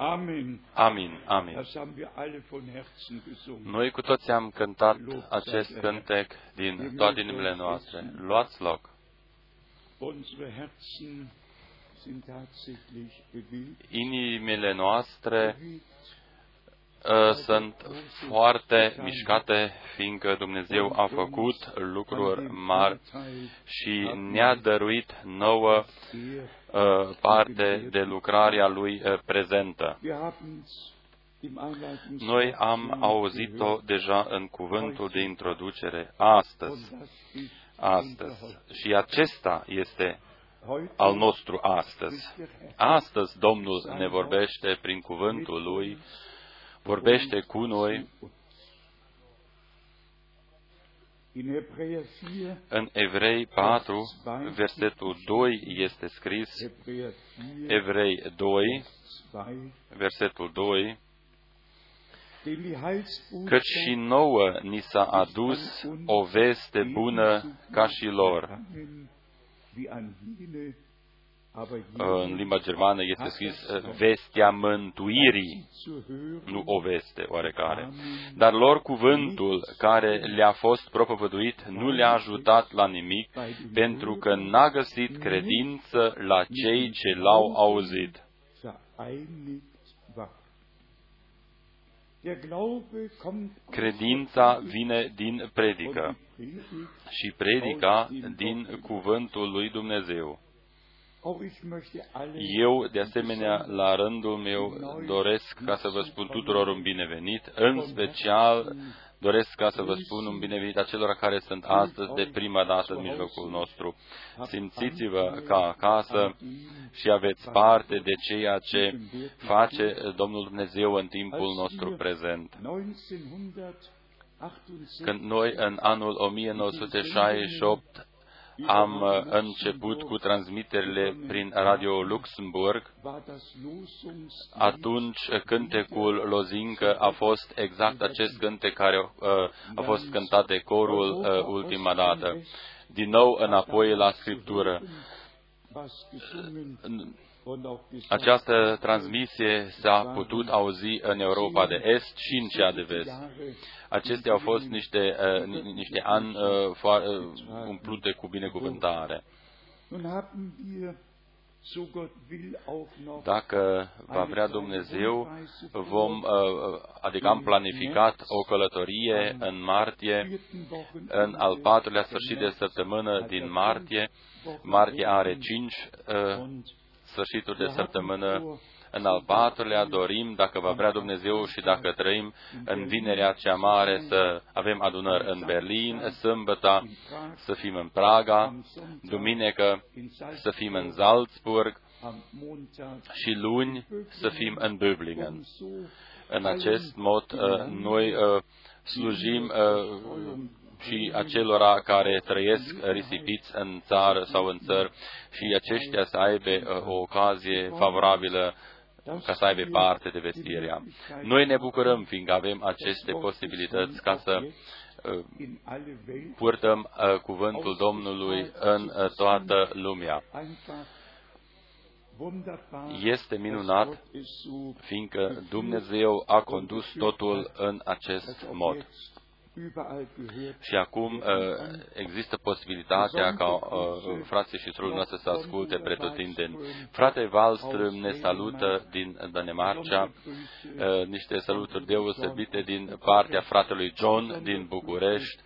Amen. Amin, amin. Das haben wir alle von Herzen gesungen. Noi cu toți am cântat acest cântec din toate inimile noastre. Luați loc. Unsere Herzen sind tatsächlich bewegt. Inimile noastre bewegt, uh, sunt foarte mișcate, fiindcă Dumnezeu a făcut lucruri mari și ne-a dăruit nouă Er, uh, parte de lucrarea Lui uh, prezentă. wir haben's im Einleitungswort Noi am auzit-o deja în cuvântul de introducere astăzi, Und das ist astăzi. Și acesta este heute al nostru astăzi. ist der Herr. Astăzi Domnul ne vorbește prin cuvântul Lui, vorbește cu noi In Hebräer 4, în Evrei 4, versetul 2 este scris, Hebräer 4, Evrei 2, 2, versetul 2, dem die Heilsbotschaft căci și nouă ni s-a adus o veste bună ca și lor. În jene limba germană este scris uh, vestea mântuirii, zu hören, nu o veste oarecare. Dar lor cuvântul care le-a fost propovăduit nu le-a ajutat la nimic, pentru că n-a găsit credință la cei ce l-au auzit. vereinigt war. Der Glaube kommt Credința vine din predică und die Predigt, și predica din cuvântul lui Dumnezeu. Eu, de asemenea, la rândul meu, doresc ca să vă spun tuturor un binevenit, în special doresc ca să vă spun un binevenit acelor care sunt astăzi de prima dată în mijlocul nostru. Simțiți-vă ca acasă și aveți parte de ceea ce face Domnul Dumnezeu în timpul nostru prezent. 1968 Când noi în anul 1968 am uh, început cu transmiterile prin Radio Luxemburg, war das Losungs atunci cântecul Lozincă a fost exact acest cântec care uh, a fost cântat de corul uh, ultima dată. Din nou înapoi la Scriptură. Was gesungen und auch gesagt Această transmisie s-a putut auzi în Europa de Est și în cea de Vest. Jahre Acestea au fost niște, uh, ni- niște ani uh, foar- uh, umplute cu binecuvântare. Nun haben wir, so Gott will, auch noch Dacă va vrea Dumnezeu, vom, uh, adică am planificat o călătorie în martie, vierten Wochen în al patrulea sfârșit de săptămână din martie. Martie are cinci uh, und sfârșituri de săptămână. În al patrulea dorim, dacă va vrea Dumnezeu și dacă trăim, în vinerea cea mare să avem adunări în Berlin, sâmbătă să fim în Praga, duminică să fim în Salzburg am Montag și luni să fim în Böblingen. um so În acest mod, uh, noi uh, slujim uh, și acelora care trăiesc risipiți în țară sau în țări și aceștia să aibă uh, o ocazie favorabilă ca să aibă parte de vestirea. Noi ne bucurăm, fiindcă avem aceste posibilități ca să uh, in alle Welt purtăm uh, cuvântul Domnului în uh, toată lumea. einfach wunderbar. Este minunat, dass Gott es so fiindcă Dumnezeu a condus totul în acest mod. Jetzt überall gehört. Și acum uh, există posibilitatea ca uh, frații și surorile noastre să asculte pretutindeni. Frate Wallström ne salută din Danemarca, uh, niște saluturi deosebite din partea fratelui John din București,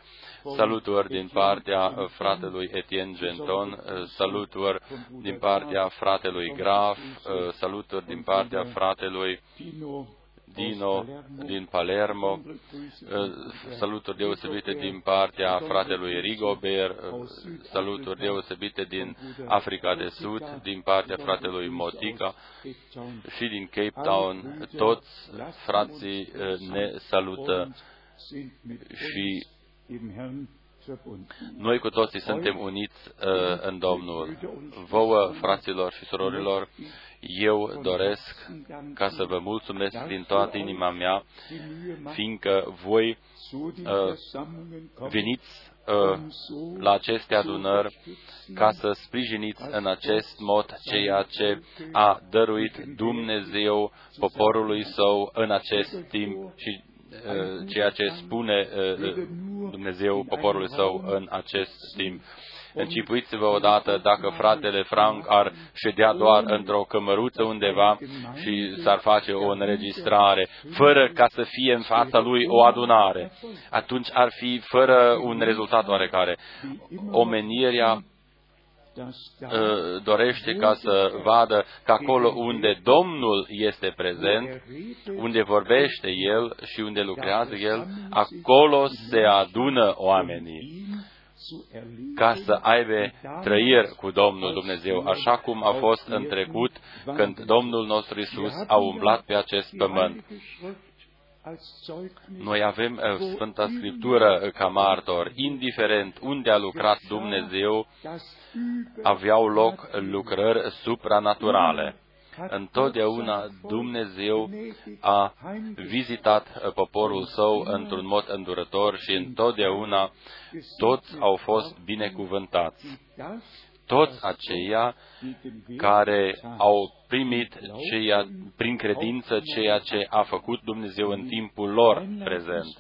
saluturi din partea uh, fratelui Etienne Genton, uh, saluturi din partea fratelui Graf, uh, saluturi din partea fratelui Dino, Dino din Palermo, uh, saluturi deosebite din partea fratelui Rigobert, uh, saluturi deosebite din Africa de Sud, din partea fratelui Motica și din Cape Town. Toți frații uh, ne salută sind mit și dem Herrn verbunden. noi cu toții suntem uniți uh, în Domnul. Vouă, fraților și surorilor, eu doresc ca să vă mulțumesc din toată inima mea, Die Mühe macht, fiindcă voi so die uh, Versammlungen kommen. veniți uh, la aceste adunări ca să sprijiniți în acest mod ceea ce a dăruit Dumnezeu poporului său în acest timp și uh, ceea ce spune uh, Dumnezeu poporului său în acest timp. Închipuiți-vă odată dacă fratele Frank ar ședea doar într-o cămăruță undeva și s-ar face o înregistrare, fără ca să fie în fața lui o adunare. Atunci ar fi fără un rezultat oarecare. Omenirea dorește ca să vadă că acolo unde Domnul este prezent, unde vorbește El și unde lucrează El, acolo se adună oamenii ca să aibă trăiri cu Domnul Dumnezeu, așa cum a fost în trecut când Domnul nostru Isus a umblat pe acest pământ. Noi avem uh, Sfânta Scriptură ca martor, indiferent unde a lucrat Dumnezeu, aveau loc lucrări supranaturale. Întotdeauna Dumnezeu a vizitat poporul său într-un mod îndurător și întotdeauna toți au fost binecuvântați. Toți aceia care au primit ceea, prin credință ceea ce a făcut Dumnezeu în timpul lor prezent.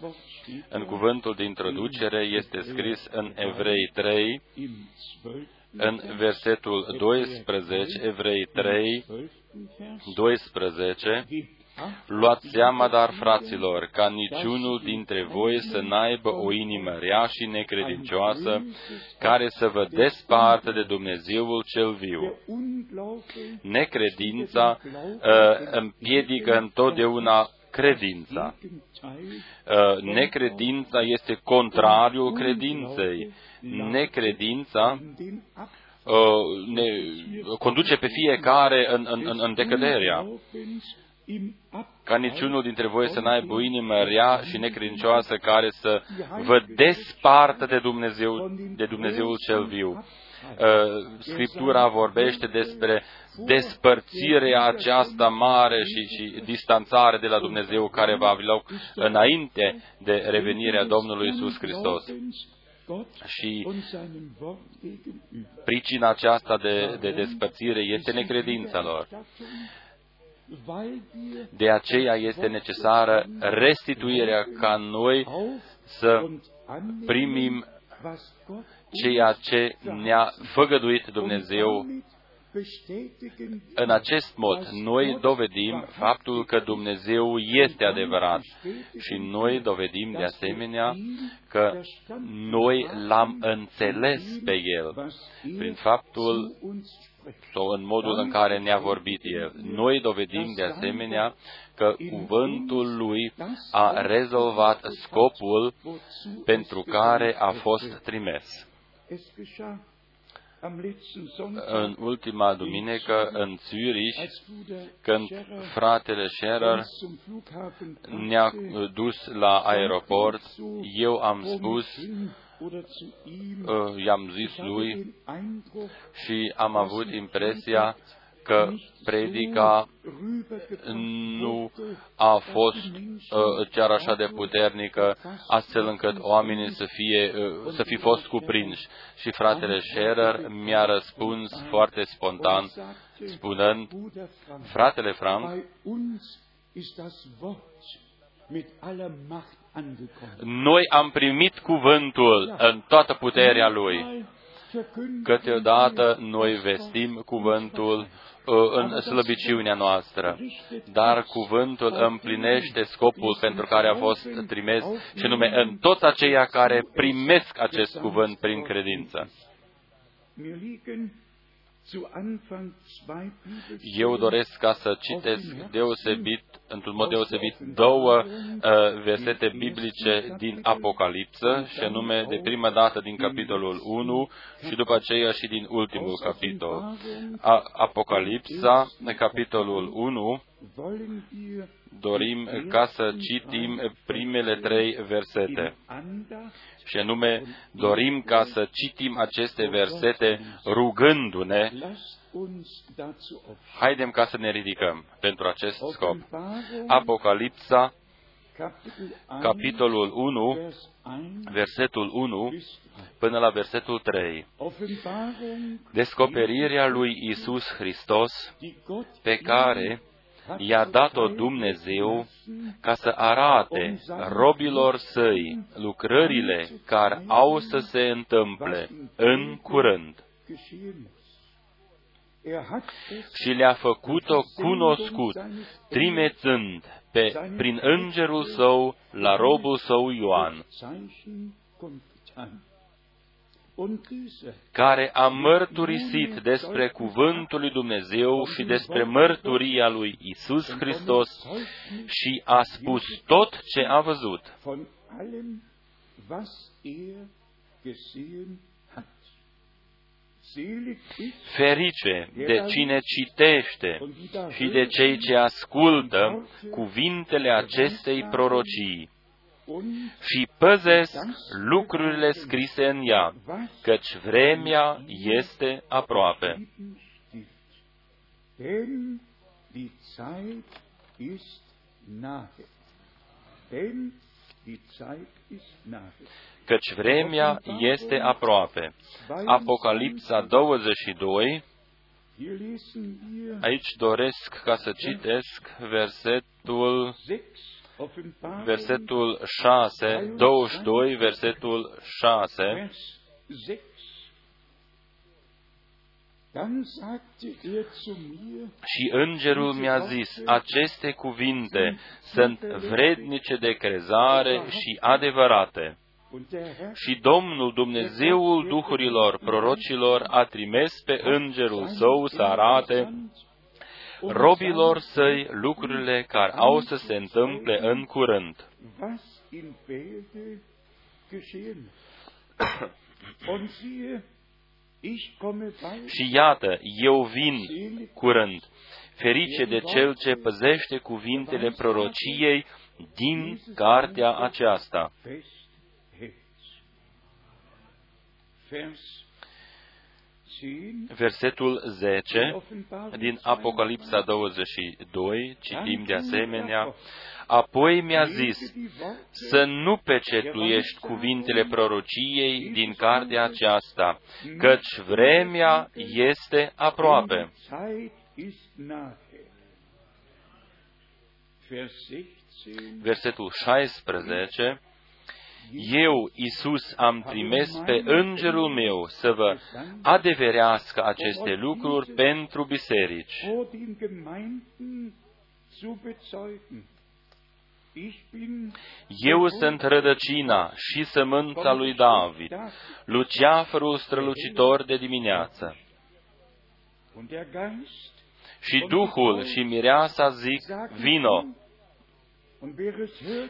În cuvântul de introducere este scris în Evrei 3, în versetul 12, Evrei 3, 12, Luați seama, dar, fraților, ca niciunul dintre voi să n-aibă o inimă rea și necredincioasă, care să vă despartă de Dumnezeul cel viu. Necredința uh, împiedică întotdeauna credința. Uh, necredința este contrariul credinței. Necredința uh, ne conduce pe fiecare în, în, în decăderea ca niciunul dintre voi să n-aibă o inimă rea și necredincioasă care să vă despartă de Dumnezeu, de Dumnezeul cel viu. Uh, Scriptura vorbește despre despărțirea aceasta mare și, și distanțare de la Dumnezeu care va avea loc înainte de revenirea Domnului Isus Hristos. Și pricina aceasta de, de despărțire este necredința lor. De aceea este necesară restituirea ca noi să primim ceea ce ne-a făgăduit Dumnezeu. În acest mod, noi dovedim faptul că Dumnezeu este adevărat și noi dovedim de asemenea că noi l-am înțeles pe El prin faptul sau în modul în care ne-a vorbit El. Noi dovedim de asemenea că cuvântul Lui a rezolvat scopul pentru care a fost trimis. În ultima duminică, în Zürich, când fratele Scherer ne-a dus la aeroport, eu am spus Uh, i-am zis lui și am avut impresia că predica nu a fost uh, chiar așa de puternică, astfel încât oamenii să fie, uh, să fi fost cuprinși. Și fratele Scherer mi-a răspuns foarte spontan, spunând, fratele Frank, noi am primit cuvântul în toată puterea Lui. Câteodată noi vestim cuvântul uh, în slăbiciunea noastră, dar cuvântul împlinește scopul pentru care a fost trimis, și nume în toți aceia care primesc acest cuvânt prin credință. Eu doresc ca să citesc deosebit, într-un mod deosebit, două uh, versete biblice din Apocalipsă, și anume de prima dată din capitolul 1 și după aceea și din ultimul capitol. A, Apocalipsa, capitolul 1, dorim ca să citim primele trei versete și anume dorim ca să citim aceste versete rugându-ne, haidem ca să ne ridicăm pentru acest scop. Apocalipsa, capitolul 1, versetul 1 până la versetul 3. Descoperirea lui Isus Hristos pe care i-a dat-o Dumnezeu ca să arate robilor săi lucrările care au să se întâmple în curând. Și le-a făcut-o cunoscut, trimețând pe, prin îngerul său la robul său Ioan, care a mărturisit despre cuvântul lui Dumnezeu și despre mărturia lui Isus Hristos și a spus tot ce a văzut. Ferice de cine citește și de cei ce ascultă cuvintele acestei prorocii și păzesc lucrurile scrise în ea, căci vremea este aproape. Căci vremea este aproape. Apocalipsa 22, aici doresc ca să citesc versetul versetul 6, 22, versetul 6, și îngerul mi-a zis, aceste cuvinte sunt vrednice de crezare și adevărate. Și Domnul Dumnezeul Duhurilor prorocilor a trimis pe îngerul său să arate robilor săi lucrurile care au să se întâmple în curând. Și iată, eu vin curând, ferice de cel ce păzește cuvintele prorociei din cartea aceasta. Versetul 10 din Apocalipsa 22, citim de asemenea, Apoi mi-a zis să nu pecetuiești cuvintele prorociei din cartea aceasta, căci vremea este aproape. Versetul 16 eu, Isus, am trimis pe îngerul meu să vă adeverească aceste lucruri pentru biserici. Eu sunt rădăcina și sămânța lui David, luceafărul strălucitor de dimineață. Și Duhul și Mireasa zic, vino.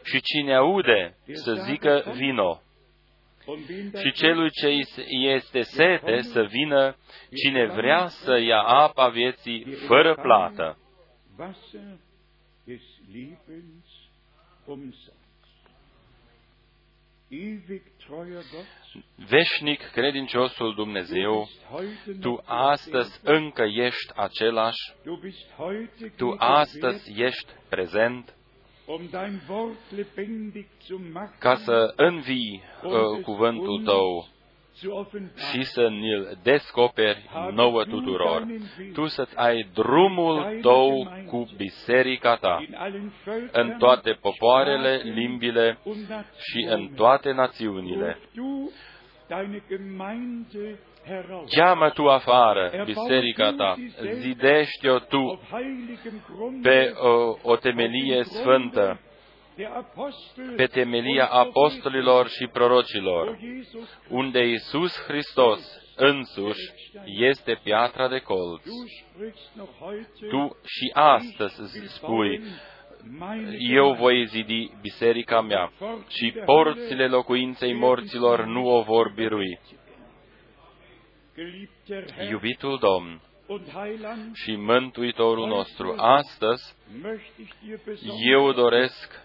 Și cine aude să zică vino. Și celui ce este sete să vină, cine vrea să ia apa vieții fără plată. Veșnic credinciosul Dumnezeu, Tu astăzi încă ești același, Tu astăzi ești prezent, ca să învii uh, cuvântul tău. și să ne-l descoperi nouă tuturor. Tu să-ți ai drumul tău cu biserica ta. În toate popoarele, limbile și în toate națiunile. Cheamă tu afară biserica ta, zidește-o tu pe o, o temelie sfântă, pe temelia apostolilor și prorocilor, unde Iisus Hristos însuși este piatra de colț. Tu și astăzi spui, eu voi zidi biserica mea și porțile locuinței morților nu o vor birui. Iubitul Domn și Mântuitorul nostru, astăzi eu doresc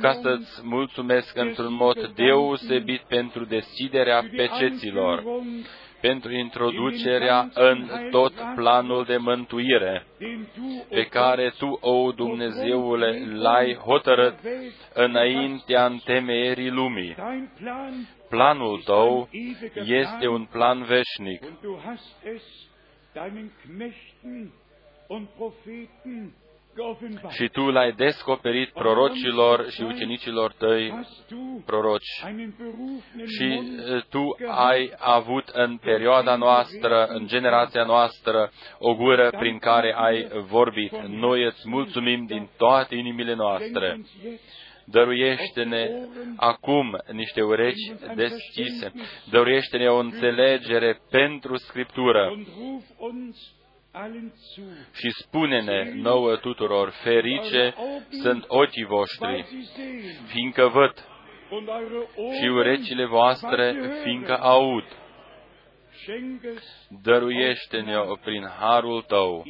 ca să-ți mulțumesc într-un mod deosebit pentru deschiderea peceților, pentru introducerea în tot planul de mântuire pe care Tu, o Dumnezeule, l-ai hotărât înaintea întemeierii lumii. Planul Tău este un plan veșnic și tu l-ai descoperit prorocilor și ucenicilor tăi proroci. Și tu ai avut în perioada noastră, în generația noastră, o gură prin care ai vorbit. Noi îți mulțumim din toate inimile noastre. Dăruiește-ne acum niște urechi deschise. Dăruiește-ne o înțelegere pentru Scriptură și spune-ne nouă tuturor, ferice sunt ochii voștri, fiindcă văd, și urechile voastre, fiindcă aud. Dăruiește-ne-o prin harul Tău,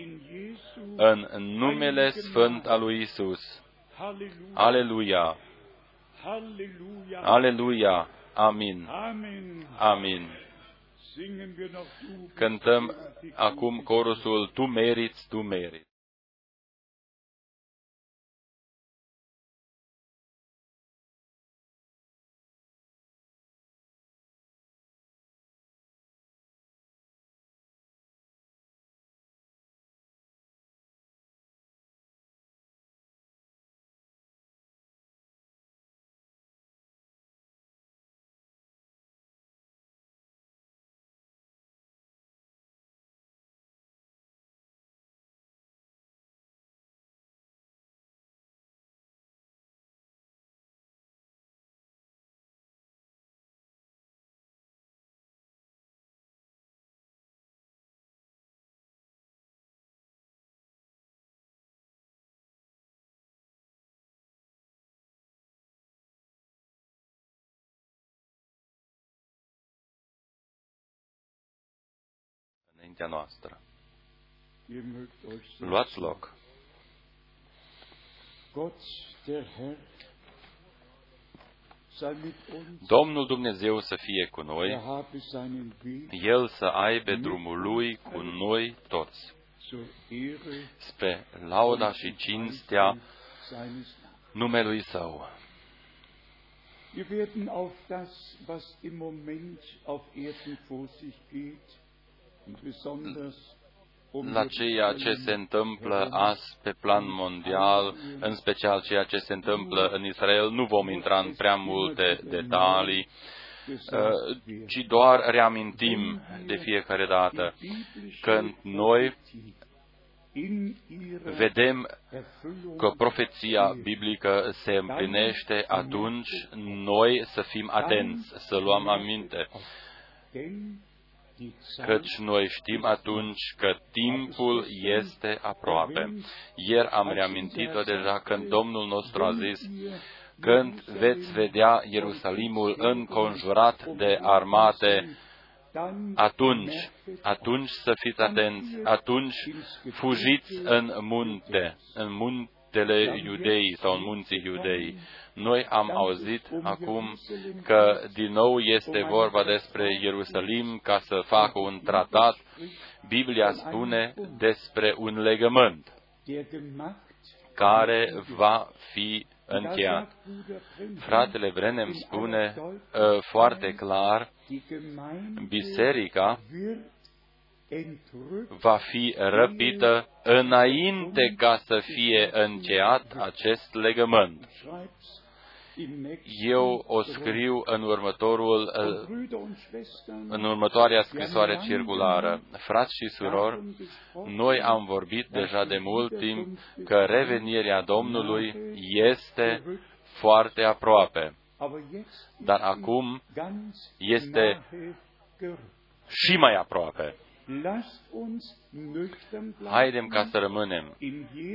în numele Sfânt al lui Isus. Aleluia! Aleluia! Amin! Amin! Cântăm acum corusul Tu meriți, Tu meriți. Înaintea noastră. Luați loc. Domnul Dumnezeu să fie cu noi, El să aibă drumul Lui cu noi toți, spre lauda și cinstea numelui Său. Wir werden auf das, was im Moment auf Erden vor sich geht, la ceea ce se întâmplă azi pe plan mondial, în special ceea ce se întâmplă în Israel. Nu vom intra în prea multe detalii, uh, ci doar reamintim de fiecare dată când noi vedem că profeția biblică se împlinește, atunci noi să fim atenți, să luăm aminte căci noi știm atunci că timpul este aproape. Ieri am reamintit-o deja când Domnul nostru a zis, când veți vedea Ierusalimul înconjurat de armate, atunci, atunci să fiți atenți, atunci fugiți în munte, în muntele iudei sau în munții iudei. Noi am auzit acum că din nou este vorba despre Ierusalim ca să facă un tratat. Biblia spune despre un legământ care va fi încheiat. Fratele Vrenem spune uh, foarte clar, biserica va fi răpită înainte ca să fie încheiat acest legământ eu o scriu în următorul, în următoarea scrisoare circulară. Frați și surori, noi am vorbit deja de mult timp că revenirea Domnului este foarte aproape. Dar acum este și mai aproape. Haidem ca să rămânem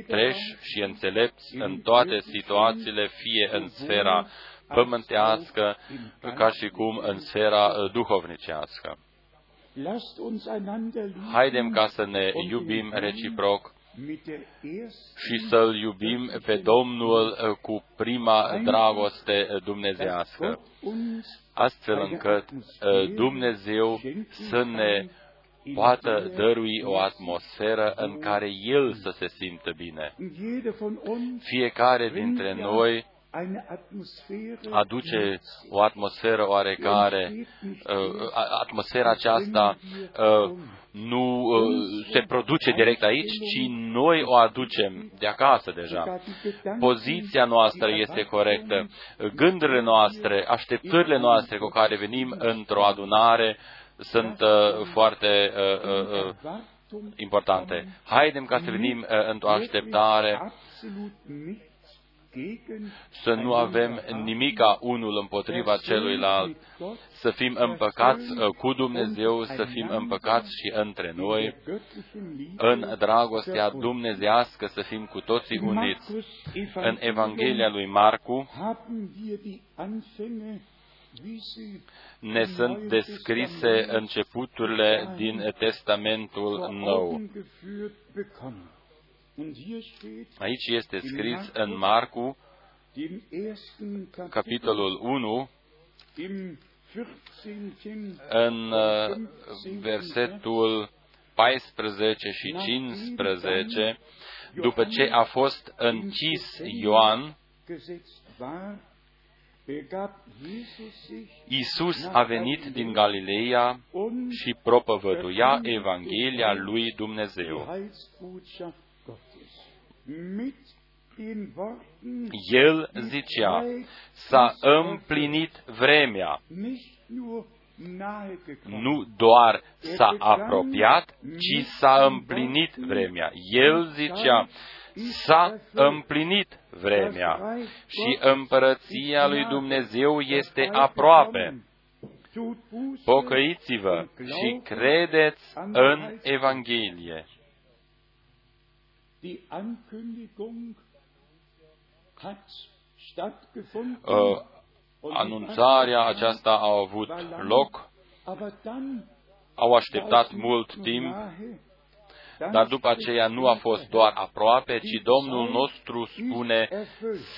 treși și înțelepți în toate situațiile, fie în sfera pământească, ca și cum în sfera uh, duhovnicească. Haidem ca să ne iubim reciproc și să-L iubim pe Domnul uh, cu prima dragoste uh, dumnezească, astfel încât uh, Dumnezeu să ne poată dărui o atmosferă în care El să se simtă bine. Fiecare dintre noi aduce o atmosferă oarecare. Atmosfera aceasta nu se produce direct aici, ci noi o aducem de acasă deja. Poziția noastră este corectă, gândurile noastre, așteptările noastre cu care venim într-o adunare sunt uh, foarte uh, uh, importante. Haidem ca să venim într-o așteptare să nu avem nimica unul împotriva celuilalt, să fim împăcați cu Dumnezeu, să fim împăcați și între noi, în dragostea dumnezească să fim cu toții uniți. În Evanghelia lui Marcu ne sunt descrise începuturile din Testamentul Nou. Aici este scris în Marcu, capitolul 1, în uh, versetul 14 și 15, după ce a fost închis Ioan, Isus a venit din Galileea și propovăduia Evanghelia lui Dumnezeu. El zicea, s-a împlinit vremea, nu doar s-a apropiat, ci s-a împlinit vremea. El zicea, s-a împlinit vremea și împărăția lui Dumnezeu este aproape. Pocăiți-vă și credeți în Evanghelie. Uh, anunțarea aceasta a avut loc, au așteptat mult timp, dar după aceea nu a fost doar aproape, ci Domnul nostru spune,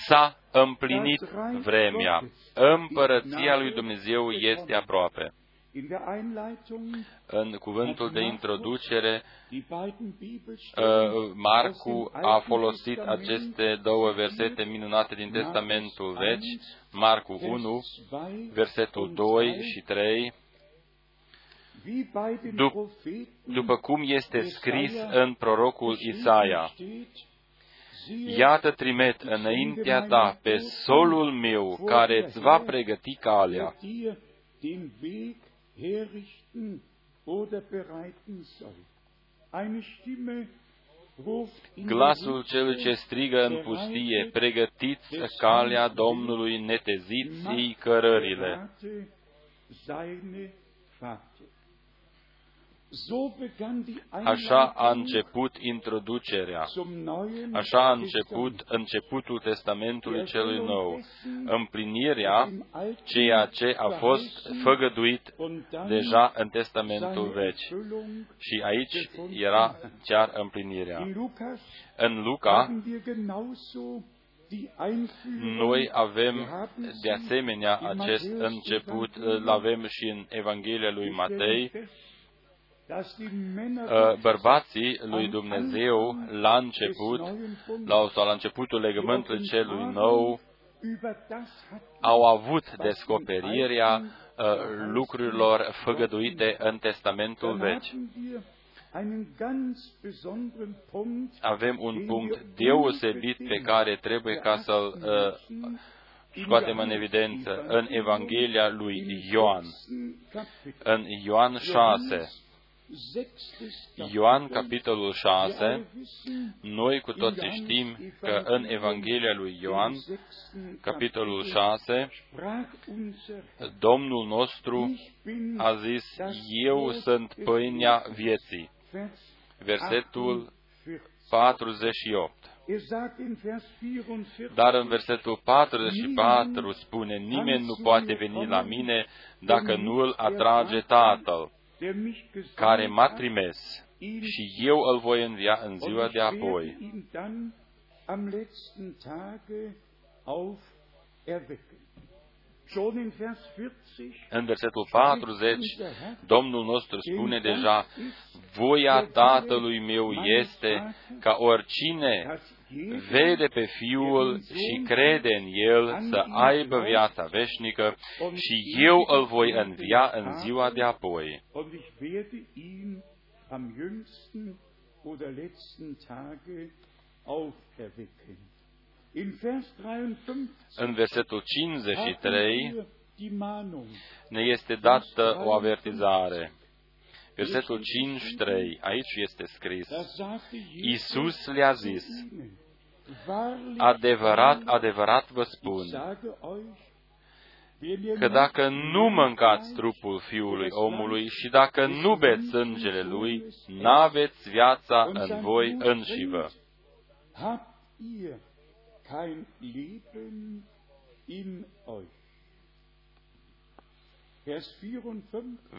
s-a împlinit vremea. Împărăția lui Dumnezeu este aproape. În cuvântul de introducere, uh, Marcu a folosit aceste două versete minunate din Testamentul Vechi, Marcu 1, versetul 2 și 3, după cum este scris în prorocul Isaia. Iată trimet înaintea ta pe solul meu care îți va pregăti calea. Glasul celui ce strigă în pustie, pregătiți calea Domnului, neteziți cărările. Așa a început introducerea, așa a început începutul Testamentului celui nou, împlinirea ceea ce a fost făgăduit deja în Testamentul vechi. Și aici era chiar împlinirea. În Luca, noi avem de asemenea acest început, îl avem și în Evanghelia lui Matei, Uh, bărbații lui Dumnezeu la început, la, sau la începutul legământului celui nou, au avut descoperirea uh, lucrurilor făgăduite în Testamentul Vechi. Avem un punct deosebit pe care trebuie ca să-l uh, scoatem în evidență în Evanghelia lui Ioan. În Ioan 6, Ioan, capitolul 6, noi cu toții știm că în Evanghelia lui Ioan, capitolul 6, Domnul nostru a zis, Eu sunt pâinea vieții. Versetul 48. Dar în versetul 44 spune, nimeni nu poate veni la mine dacă nu îl atrage Tatăl care m-a trimis. și eu îl voi învia în ziua de apoi. În versetul 40, Domnul nostru spune deja, voia Tatălui meu este ca oricine vede pe Fiul și crede în El să aibă viața veșnică și eu îl voi învia în ziua de apoi. În versetul 53 ne este dată o avertizare. Versetul 5.3, aici este scris, Iisus le-a zis, Adevărat, adevărat vă spun, că dacă nu mâncați trupul Fiului omului și dacă nu beți sângele Lui, n-aveți viața în voi înșivă.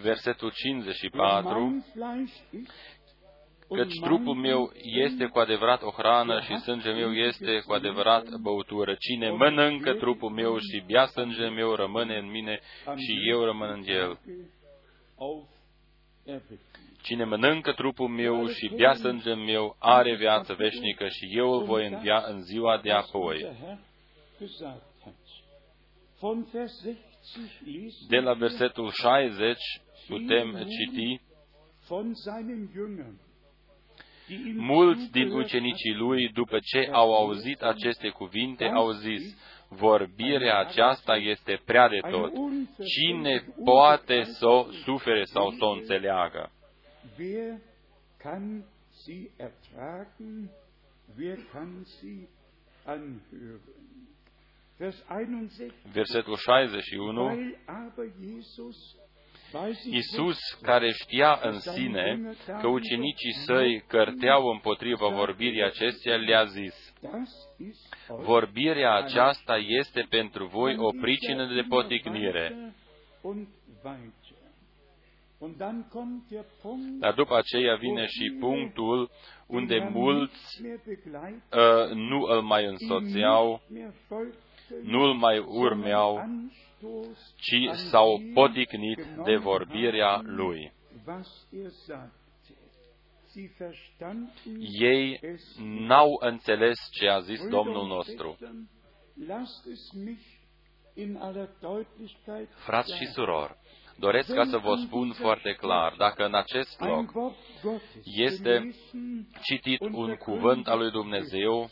Versetul 54 căci trupul meu este cu adevărat o hrană și sângele meu este cu adevărat băutură. Cine mănâncă trupul meu și bea sângele meu rămâne în mine și eu rămân în el. Cine mănâncă trupul meu și bea sângele meu are viață veșnică și eu îl voi învia în ziua de apoi. De la versetul 60 putem citi. Mulți din ucenicii lui, după ce au auzit aceste cuvinte, au zis, vorbirea aceasta este prea de tot. Cine poate să o sufere sau să o înțeleagă? Versetul 61 Isus, care știa în sine că ucenicii săi cărteau împotriva vorbirii acesteia, le-a zis, Vorbirea aceasta este pentru voi o pricină de poticnire. Dar după aceea vine și punctul unde mulți uh, nu îl mai însoțeau, nu îl mai urmeau, ci s-au poticnit de vorbirea lui. Ei n-au înțeles ce a zis Domnul nostru. Frați și surori, doresc ca să vă spun foarte clar, dacă în acest loc este citit un cuvânt al lui Dumnezeu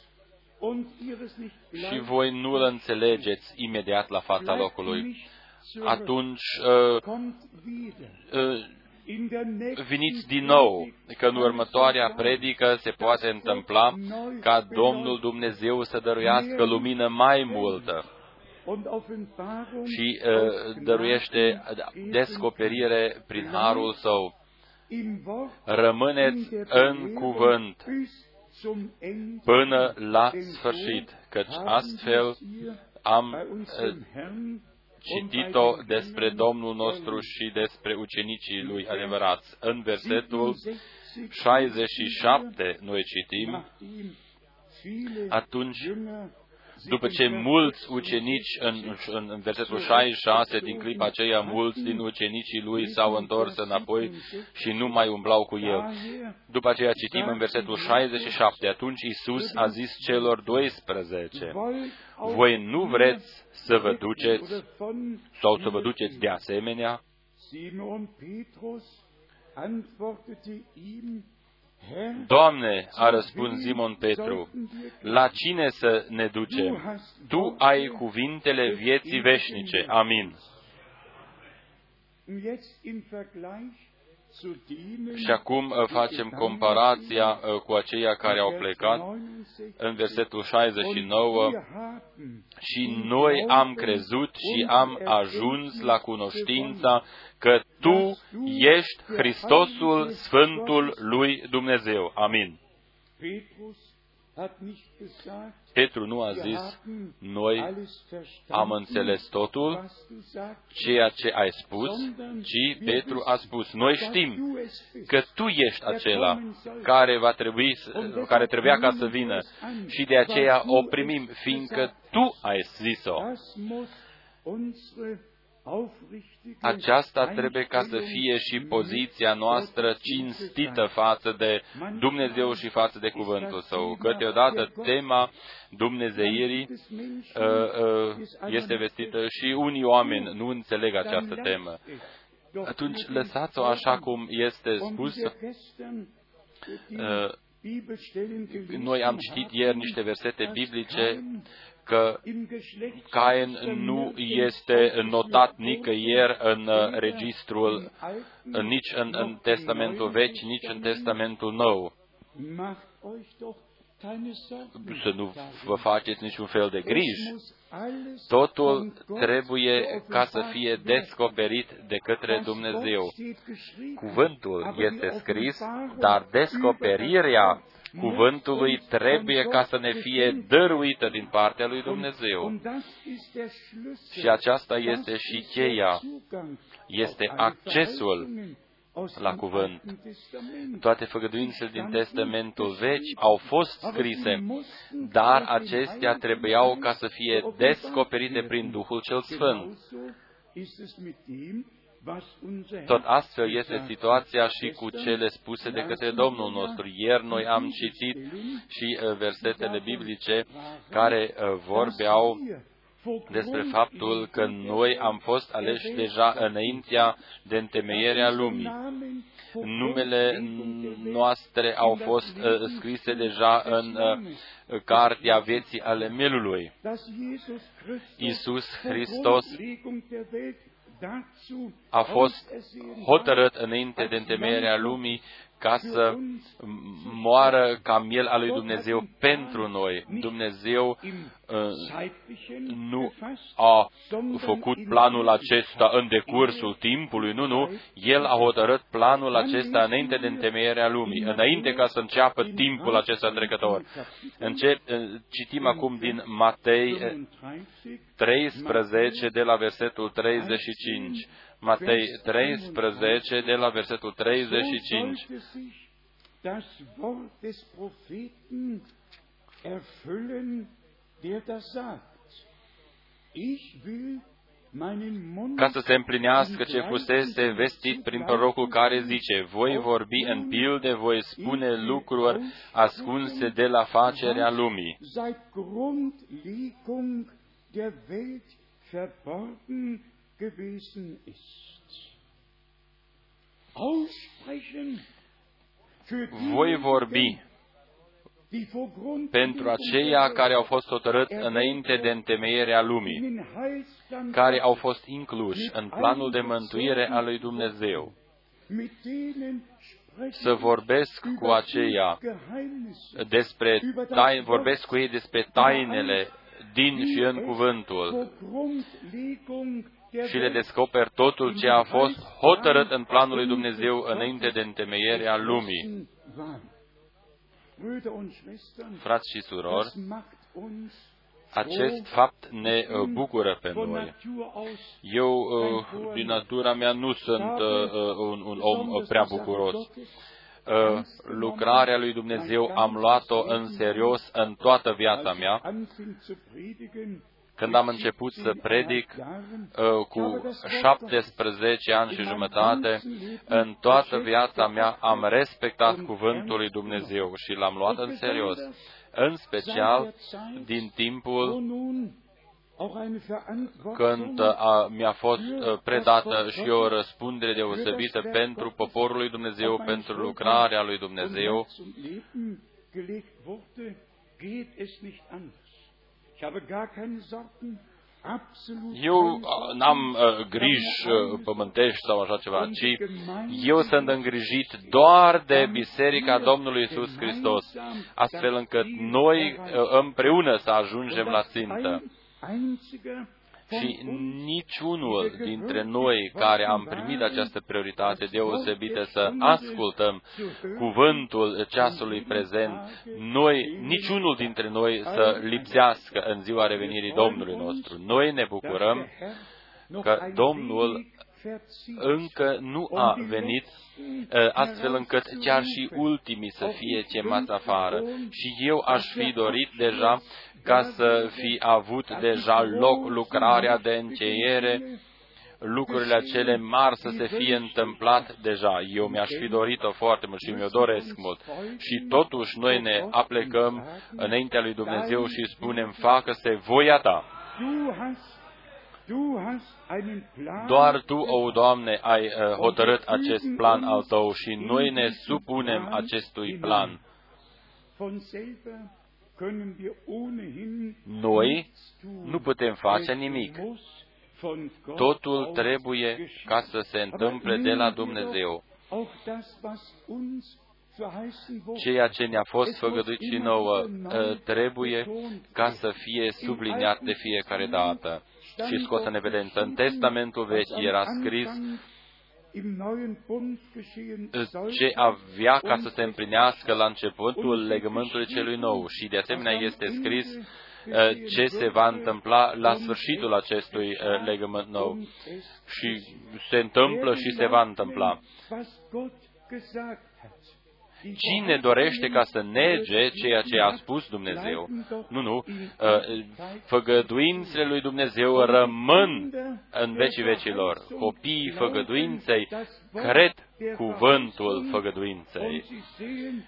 și voi nu îl înțelegeți imediat la fața locului, atunci uh, uh, veniți din nou, că în următoarea predică se poate întâmpla ca Domnul Dumnezeu să dăruiască lumină mai multă și uh, dăruiește descoperire prin harul său. Rămâneți în cuvânt până la sfârșit, căci astfel am eh, citit-o despre Domnul nostru și despre ucenicii lui adevărați. În versetul 67 noi citim, atunci după ce mulți ucenici, în, în, în versetul 66, din clipa aceea, mulți din ucenicii lui s-au întors înapoi și nu mai umblau cu el. După aceea citim în versetul 67, atunci Isus a zis celor 12, voi nu vreți să vă duceți sau să vă duceți de asemenea? Doamne, a răspuns Simon Petru, la cine să ne ducem? Tu ai cuvintele vieții veșnice. Amin. Și acum uh, facem comparația uh, cu aceia care au plecat în versetul 69 și noi am crezut și am ajuns la cunoștința că Tu ești Hristosul Sfântul lui Dumnezeu. Amin. Petru nu a zis, noi am înțeles totul, ceea ce ai spus, ci Petru a spus, noi știm că tu ești acela care, va trebui, care trebuia ca să vină. și de aceea o primim, fiindcă tu ai zis-o. Aceasta trebuie ca să fie și poziția noastră cinstită față de Dumnezeu și față de cuvântul Său. Câteodată tema Dumnezeirii uh, uh, este vestită și unii oameni nu înțeleg această temă. Atunci lăsați-o așa cum este spus. Uh, noi am citit ieri niște versete biblice că Cain nu este notat nicăieri în uh, registrul, nici în, în Testamentul Vechi, nici în Testamentul Nou. Să nu vă faceți niciun fel de griji. Totul trebuie ca să fie descoperit de către Dumnezeu. Cuvântul este scris, dar descoperirea cuvântului trebuie ca să ne fie dăruită din partea lui Dumnezeu. Și aceasta este și cheia, este accesul la cuvânt. Toate făgăduințele din Testamentul Vechi au fost scrise, dar acestea trebuiau ca să fie descoperite prin Duhul cel Sfânt. Tot astfel este situația și cu cele spuse de către Domnul nostru. Ieri noi am citit și uh, versetele biblice care uh, vorbeau despre faptul că noi am fost aleși deja înaintea de întemeierea lumii. Numele noastre au fost uh, scrise deja în uh, cartea vieții ale melului. Iisus Hristos a fost hotărât înainte de întemeierea lumii ca să moară ca miel al lui Dumnezeu pentru noi. Dumnezeu uh, nu a făcut planul acesta în decursul timpului, nu, nu. El a hotărât planul acesta înainte de întemeierea lumii, înainte ca să înceapă timpul acesta trecător. Încep, uh, citim acum din Matei 13 de la versetul 35. Matei 13, de la versetul 35. Das Wort des Propheten erfüllen, der das sagt. Ich will ca să se împlinească ce fusese vestit prin prorocul care zice, voi vorbi în pilde, voi spune lucruri ascunse de la facerea lumii. Gewesen ist. Voi vorbi pentru aceia care au fost hotărât înainte de întemeierea lumii, care au fost incluși în planul de mântuire al lui Dumnezeu. Să vorbesc cu aceia despre tai, vorbesc cu ei despre tainele din și în cuvântul și le descoperi totul ce a fost hotărât în planul lui Dumnezeu înainte de întemeierea lumii. Frați și surori, acest fapt ne uh, bucură pe noi. Eu, uh, din natura mea, nu sunt uh, un, un om prea bucuros. Lucrarea lui Dumnezeu am luat-o în serios în toată viața mea când am început să predic uh, cu 17 ani și jumătate, în toată viața mea am respectat cuvântul lui Dumnezeu și l-am luat în serios, în special din timpul când a, mi-a fost uh, predată și o răspundere deosebită pentru poporul lui Dumnezeu, pentru lucrarea lui Dumnezeu, eu n-am uh, griji uh, pământești sau așa ceva, ci eu sunt îngrijit doar de Biserica Domnului Isus Hristos, astfel încât noi uh, împreună să ajungem la țintă. Și niciunul dintre noi care am primit această prioritate deosebită să ascultăm cuvântul ceasului prezent, noi, niciunul dintre noi să lipsească în ziua revenirii Domnului nostru. Noi ne bucurăm că Domnul încă nu a venit ă, astfel încât chiar și ultimii să fie chemați afară. Și eu aș fi dorit deja ca să fi avut deja loc lucrarea de încheiere, lucrurile acele mari să se fie întâmplat deja. Eu mi-aș fi dorit-o foarte mult și mi-o doresc mult. Și totuși noi ne aplecăm înaintea lui Dumnezeu și spunem, facă-se voia ta. Doar Tu, o Doamne, ai uh, hotărât acest plan al Tău și noi ne supunem acestui plan. Noi nu putem face nimic. Totul trebuie ca să se întâmple de la Dumnezeu. Ceea ce ne-a fost făgăduit și nouă uh, trebuie ca să fie subliniat de fiecare dată și scos în evidență. În Testamentul Vechi era scris ce avea ca să se împlinească la începutul legământului celui nou și de asemenea este scris uh, ce se va întâmpla la sfârșitul acestui uh, legământ nou. Și se întâmplă și se va întâmpla. Cine dorește ca să nege ceea ce a spus Dumnezeu? Nu, nu. Uh, făgăduințele lui Dumnezeu rămân în vecii vecilor. Copiii făgăduinței cred cuvântul făgăduinței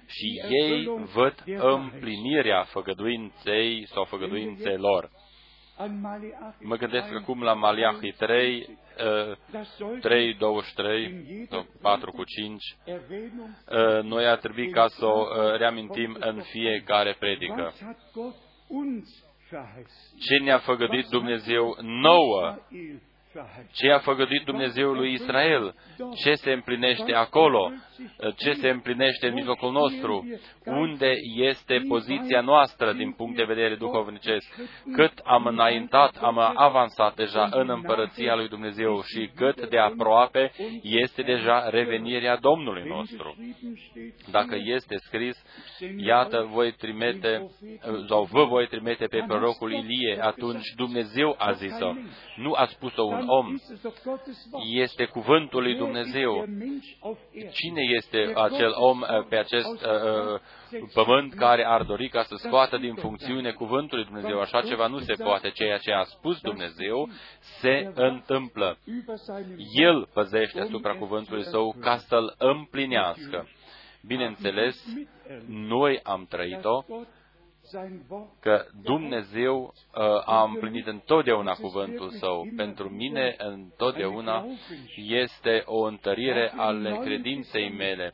și ei văd împlinirea făgăduinței sau făgăduințelor. Mă gândesc acum la Maliahi 3, 3, 23, 4 cu 5. Uh, noi ar trebui ca să o uh, reamintim în fiecare predică. Ce ne-a făgădit Dumnezeu nouă ce a făgăduit Dumnezeul lui Israel, ce se împlinește acolo, ce se împlinește în mijlocul nostru, unde este poziția noastră din punct de vedere duhovnicesc, cât am înaintat, am avansat deja în împărăția lui Dumnezeu și cât de aproape este deja revenirea Domnului nostru. Dacă este scris, iată, voi trimite, sau vă voi trimite pe prorocul Ilie, atunci Dumnezeu a zis-o. Nu a spus-o un om, este cuvântul lui Dumnezeu. Cine este acel om uh, pe acest uh, uh, pământ care ar dori ca să scoată din funcțiune cuvântul lui Dumnezeu? Așa ceva nu se poate. Ceea ce a spus Dumnezeu se întâmplă. El păzește asupra cuvântului său ca să-l împlinească. Bineînțeles, noi am trăit-o că Dumnezeu uh, a împlinit întotdeauna cuvântul Său. Pentru mine, întotdeauna, este o întărire ale credinței mele,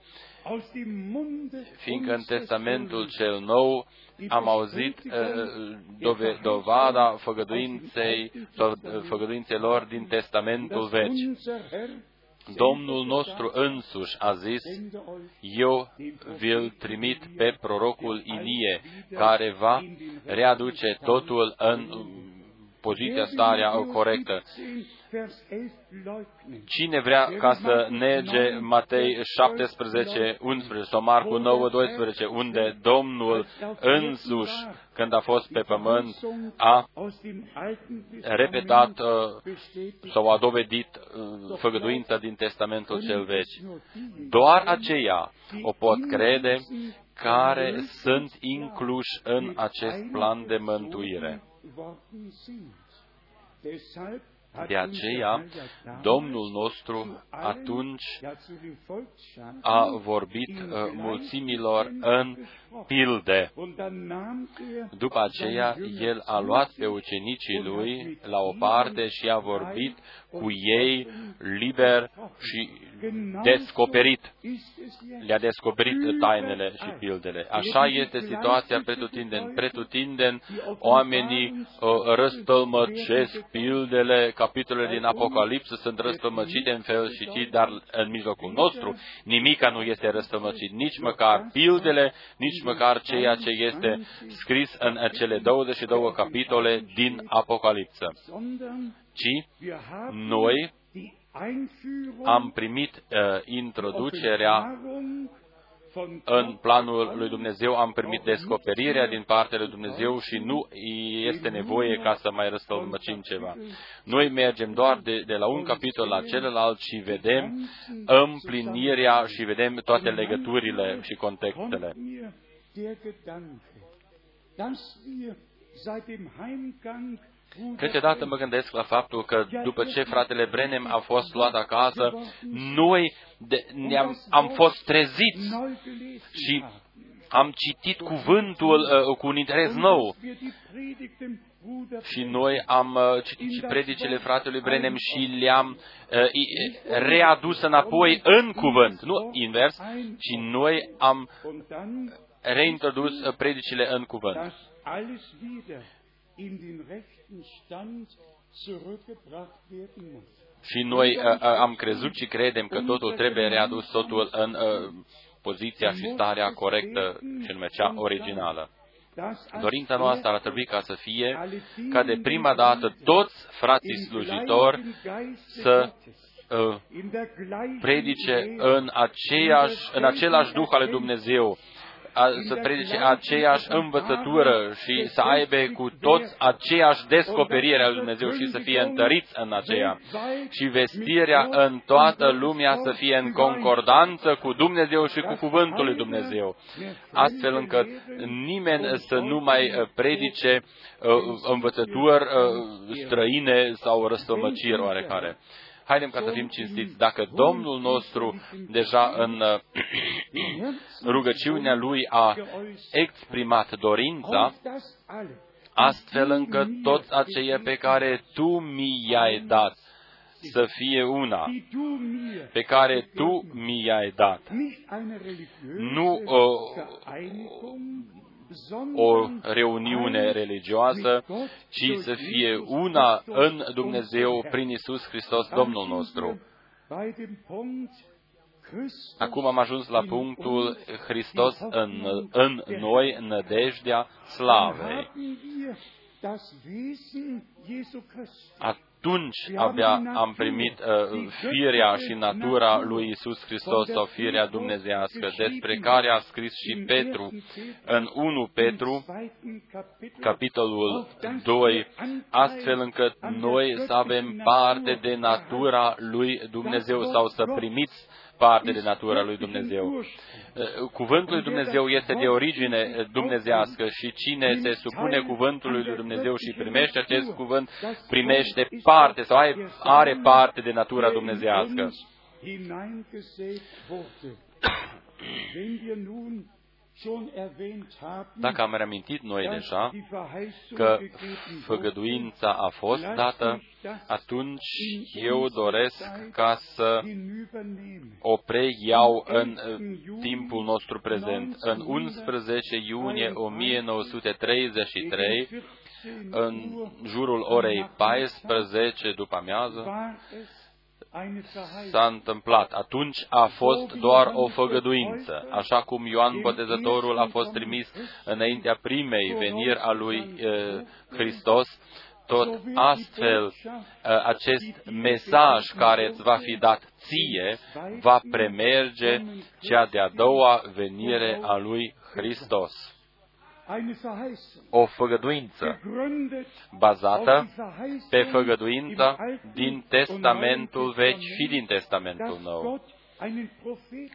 fiindcă în Testamentul cel nou am auzit uh, dove, dovada făgăduinței, uh, făgăduințelor din Testamentul vechi. Domnul nostru însuși a zis, eu vi-l trimit pe prorocul Ilie, care va readuce totul în poziția, starea corectă. Cine vrea ca să nege Matei 17, 11 sau Marcu 9, 12, unde Domnul însuși, când a fost pe pământ, a repetat uh, sau a dovedit uh, făgăduința din Testamentul cel vechi. Doar aceia o pot crede care sunt incluși în acest plan de mântuire. De aceea, Domnul nostru atunci a vorbit uh, mulțimilor în pilde. După aceea, El a luat pe ucenicii Lui la o parte și a vorbit cu ei liber și descoperit. Le-a descoperit tainele și pildele. Așa este situația pretutindeni. Pretutindeni, oamenii uh, răstălmăcesc pildele, capitolele din Apocalipsă sunt răstălmăcite în fel și chip, dar în mijlocul nostru nimica nu este răstălmăcit, nici măcar pildele, nici măcar ceea ce este scris în cele 22 capitole din Apocalipsă. Ci noi am primit uh, introducerea în planul lui Dumnezeu, am primit descoperirea din partea lui Dumnezeu și nu este nevoie ca să mai răstălmăcim ceva. Noi mergem doar de, de la un capitol la celălalt și vedem împlinirea și vedem toate legăturile și contextele. Câteodată mă gândesc la faptul că după ce fratele Brenem a fost luat acasă, noi de, ne-am, am fost treziți și am citit cuvântul uh, cu un interes nou. Și noi am uh, citit și predicile fratelui Brenem și le-am uh, readus înapoi în cuvânt, nu invers, și noi am reintrodus uh, predicile în cuvânt și noi uh, uh, am crezut și credem că totul trebuie readus totul în uh, poziția și starea corectă, ce nume cea originală. Dorința noastră ar trebui ca să fie ca de prima dată toți frații slujitori să uh, predice în, aceeași, în același Duh al Dumnezeu, să predice aceeași învățătură și să aibă cu toți aceeași descoperire a lui Dumnezeu și să fie întăriți în aceea. Și vestirea în toată lumea să fie în concordanță cu Dumnezeu și cu cuvântul lui Dumnezeu. Astfel încât nimeni să nu mai predice uh, învățături uh, străine sau răstămăciri oarecare. Haidem ca să fim cinstiți. Dacă Domnul nostru deja în rugăciunea Lui a exprimat dorința, astfel încât toți aceia pe care Tu mi i-ai dat să fie una, pe care Tu mi i-ai dat. Nu uh, o reuniune religioasă, ci să fie una în Dumnezeu prin Isus Hristos, Domnul nostru. Acum am ajuns la punctul Hristos în, în noi, nădejdea slavei atunci abia am primit uh, firea și natura lui Isus Hristos sau firea dumnezească, despre care a scris și Petru în 1 Petru, capitolul 2, astfel încât noi să avem parte de natura lui Dumnezeu sau să primiți parte de natura lui Dumnezeu. Cuvântul lui Dumnezeu este de origine dumnezească și cine se supune cuvântului lui Dumnezeu și primește acest cuvânt, primește parte sau are parte de natura dumnezească. Dacă am reamintit noi deja că făgăduința a fost dată, atunci eu doresc ca să o preiau în timpul nostru prezent. În 11 iunie 1933, în jurul orei 14 după amiază, s-a întâmplat. Atunci a fost doar o făgăduință, așa cum Ioan Botezătorul a fost trimis înaintea primei veniri a lui Hristos, tot astfel acest mesaj care îți va fi dat ție va premerge cea de-a doua venire a lui Hristos o făgăduință bazată pe făgăduința din Testamentul Vechi și din Testamentul Nou,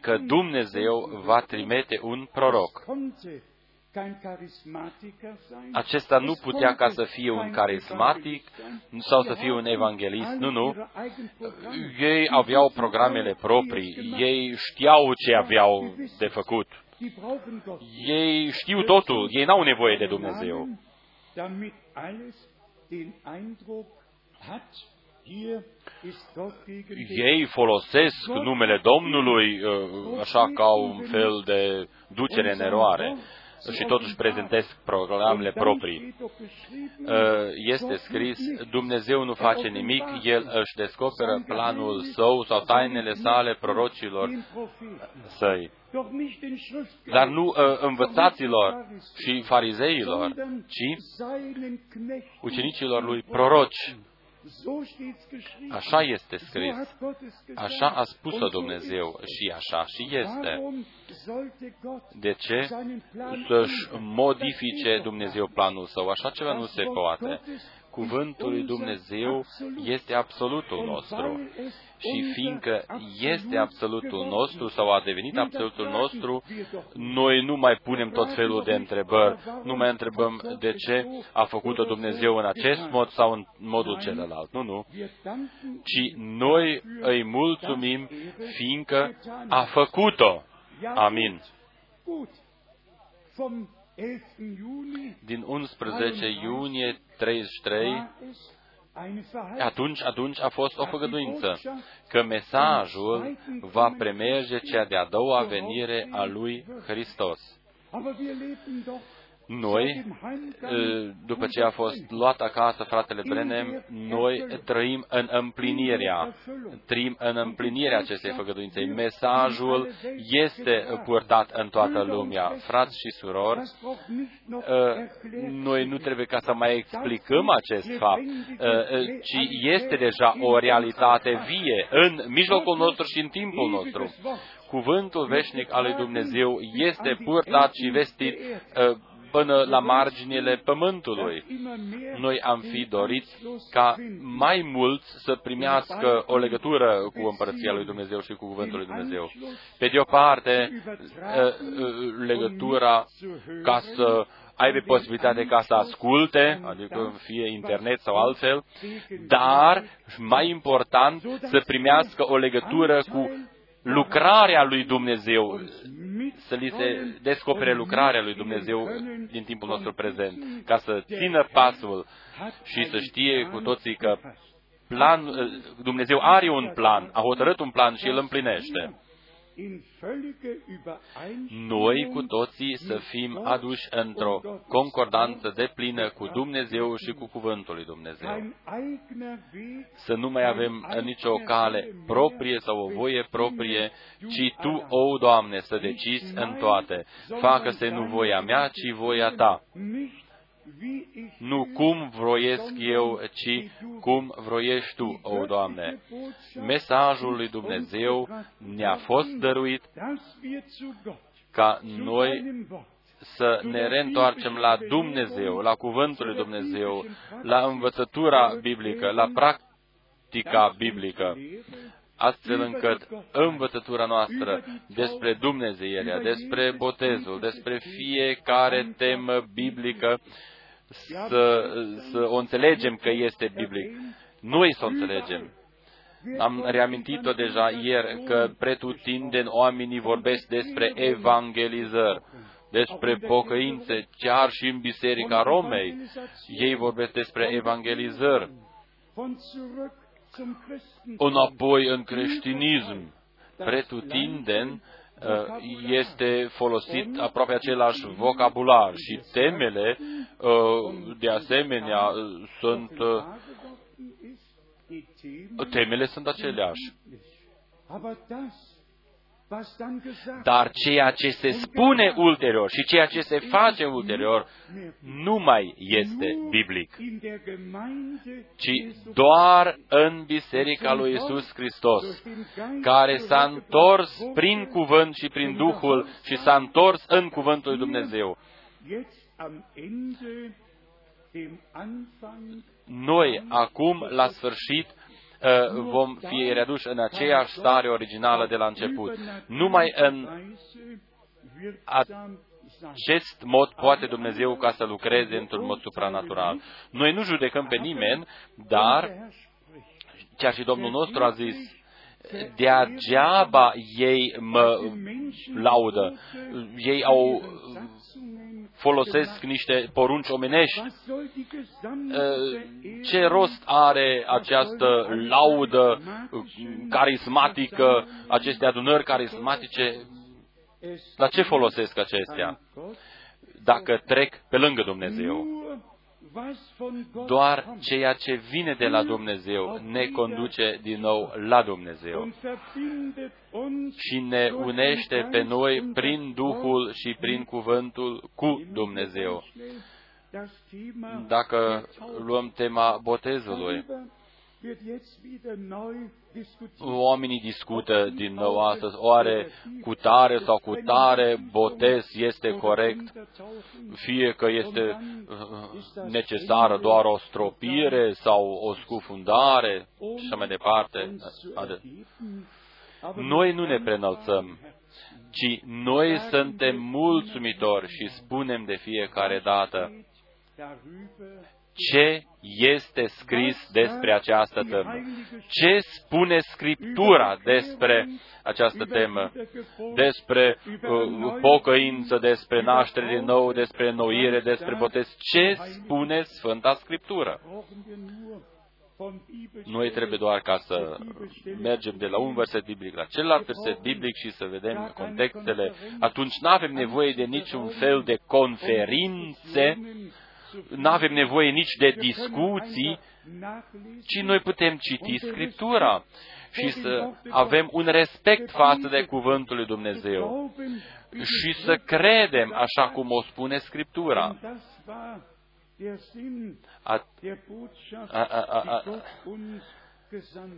că Dumnezeu va trimite un proroc. Acesta nu putea ca să fie un carismatic sau să fie un evanghelist, nu, nu. Ei aveau programele proprii, ei știau ce aveau de făcut ei știu totul, ei n-au nevoie de Dumnezeu. ei folosesc numele Domnului uh, așa ca un fel de ducere în eroare. Și totuși prezentesc programele proprii. Uh, este scris, Dumnezeu nu face nimic, El își descoperă planul său sau tainele sale prorocilor săi. Dar nu uh, învățaților și farizeilor, ci ucenicilor lui proroci Așa este scris. Așa a spus-o Dumnezeu și așa și este. De ce să-și modifice Dumnezeu planul său? Așa ceva nu se poate. Cuvântul lui Dumnezeu este absolutul nostru. Și fiindcă este absolutul nostru sau a devenit absolutul nostru, noi nu mai punem tot felul de întrebări. Nu mai întrebăm de ce a făcut-o Dumnezeu în acest mod sau în modul celălalt. Nu, nu. Ci noi îi mulțumim fiindcă a făcut-o. Amin din 11 iunie 33, atunci, atunci a fost o făgăduință că mesajul va premerge cea de-a doua venire a lui Hristos. Noi, după ce a fost luat acasă fratele Brenem, noi trăim în împlinirea, trăim în împlinirea acestei făgăduințe. Mesajul este purtat în toată lumea. Frați și surori, noi nu trebuie ca să mai explicăm acest fapt, ci este deja o realitate vie în mijlocul nostru și în timpul nostru. Cuvântul veșnic al lui Dumnezeu este purtat și vestit până la marginile pământului. Noi am fi dorit ca mai mulți să primească o legătură cu Împărăția lui Dumnezeu și cu Cuvântul lui Dumnezeu. Pe de o parte, ă, ă, legătura ca să aibă posibilitate ca să asculte, adică fie internet sau altfel, dar, mai important, să primească o legătură cu lucrarea lui Dumnezeu, să li se descopere lucrarea lui Dumnezeu din timpul nostru prezent, ca să țină pasul și să știe cu toții că plan, Dumnezeu are un plan, a hotărât un plan și îl împlinește noi cu toții să fim aduși într-o concordanță de plină cu Dumnezeu și cu Cuvântul lui Dumnezeu. Să nu mai avem nicio cale proprie sau o voie proprie, ci Tu, o Doamne, să decizi în toate. Facă-se nu voia mea, ci voia Ta nu cum vroiesc eu, ci cum vroiești Tu, o Doamne. Mesajul lui Dumnezeu ne-a fost dăruit ca noi să ne reîntoarcem la Dumnezeu, la Cuvântul lui Dumnezeu, la învățătura biblică, la practica biblică, astfel încât învățătura noastră despre Dumnezeirea, despre botezul, despre fiecare temă biblică să, să o înțelegem că este biblic. Noi să o înțelegem. Am reamintit-o deja ieri că pretutindeni oamenii vorbesc despre evangelizări, despre pocăințe, chiar și în Biserica Romei. Ei vorbesc despre evangelizări. Înapoi în creștinism, pretutindeni Uh, este folosit aproape același vocabular și temele, uh, de asemenea, sunt uh, temele sunt aceleași. Dar ceea ce se spune ulterior și ceea ce se face ulterior nu mai este biblic, ci doar în Biserica lui Isus Hristos, care s-a întors prin cuvânt și prin Duhul și s-a întors în cuvântul lui Dumnezeu. Noi, acum, la sfârșit, Uh, vom fi reduși în aceeași stare originală de la început. Numai în acest mod poate Dumnezeu ca să lucreze într-un mod supranatural. Noi nu judecăm pe nimeni, dar, chiar și Domnul nostru a zis, degeaba ei mă laudă. Ei au folosesc niște porunci omenești. Ce rost are această laudă carismatică, aceste adunări carismatice? La ce folosesc acestea? Dacă trec pe lângă Dumnezeu. Doar ceea ce vine de la Dumnezeu ne conduce din nou la Dumnezeu și ne unește pe noi prin Duhul și prin cuvântul cu Dumnezeu. Dacă luăm tema botezului, Oamenii discută din nou astăzi, oare cu tare sau cu tare botez este corect, fie că este uh, necesară doar o stropire sau o scufundare și așa mai departe. Noi nu ne prenălțăm, ci noi suntem mulțumitori și spunem de fiecare dată ce este scris despre această temă. Ce spune Scriptura despre această temă? Despre uh, pocăință, despre naștere din nou, despre noire, despre botez. Ce spune Sfânta Scriptură? Noi trebuie doar ca să mergem de la un verset biblic la celălalt verset biblic și să vedem contextele. Atunci nu avem nevoie de niciun fel de conferințe nu avem nevoie nici de discuții, ci noi putem citi Scriptura și să avem un respect față de Cuvântul lui Dumnezeu și să credem așa cum o spune Scriptura. A, a, a, a,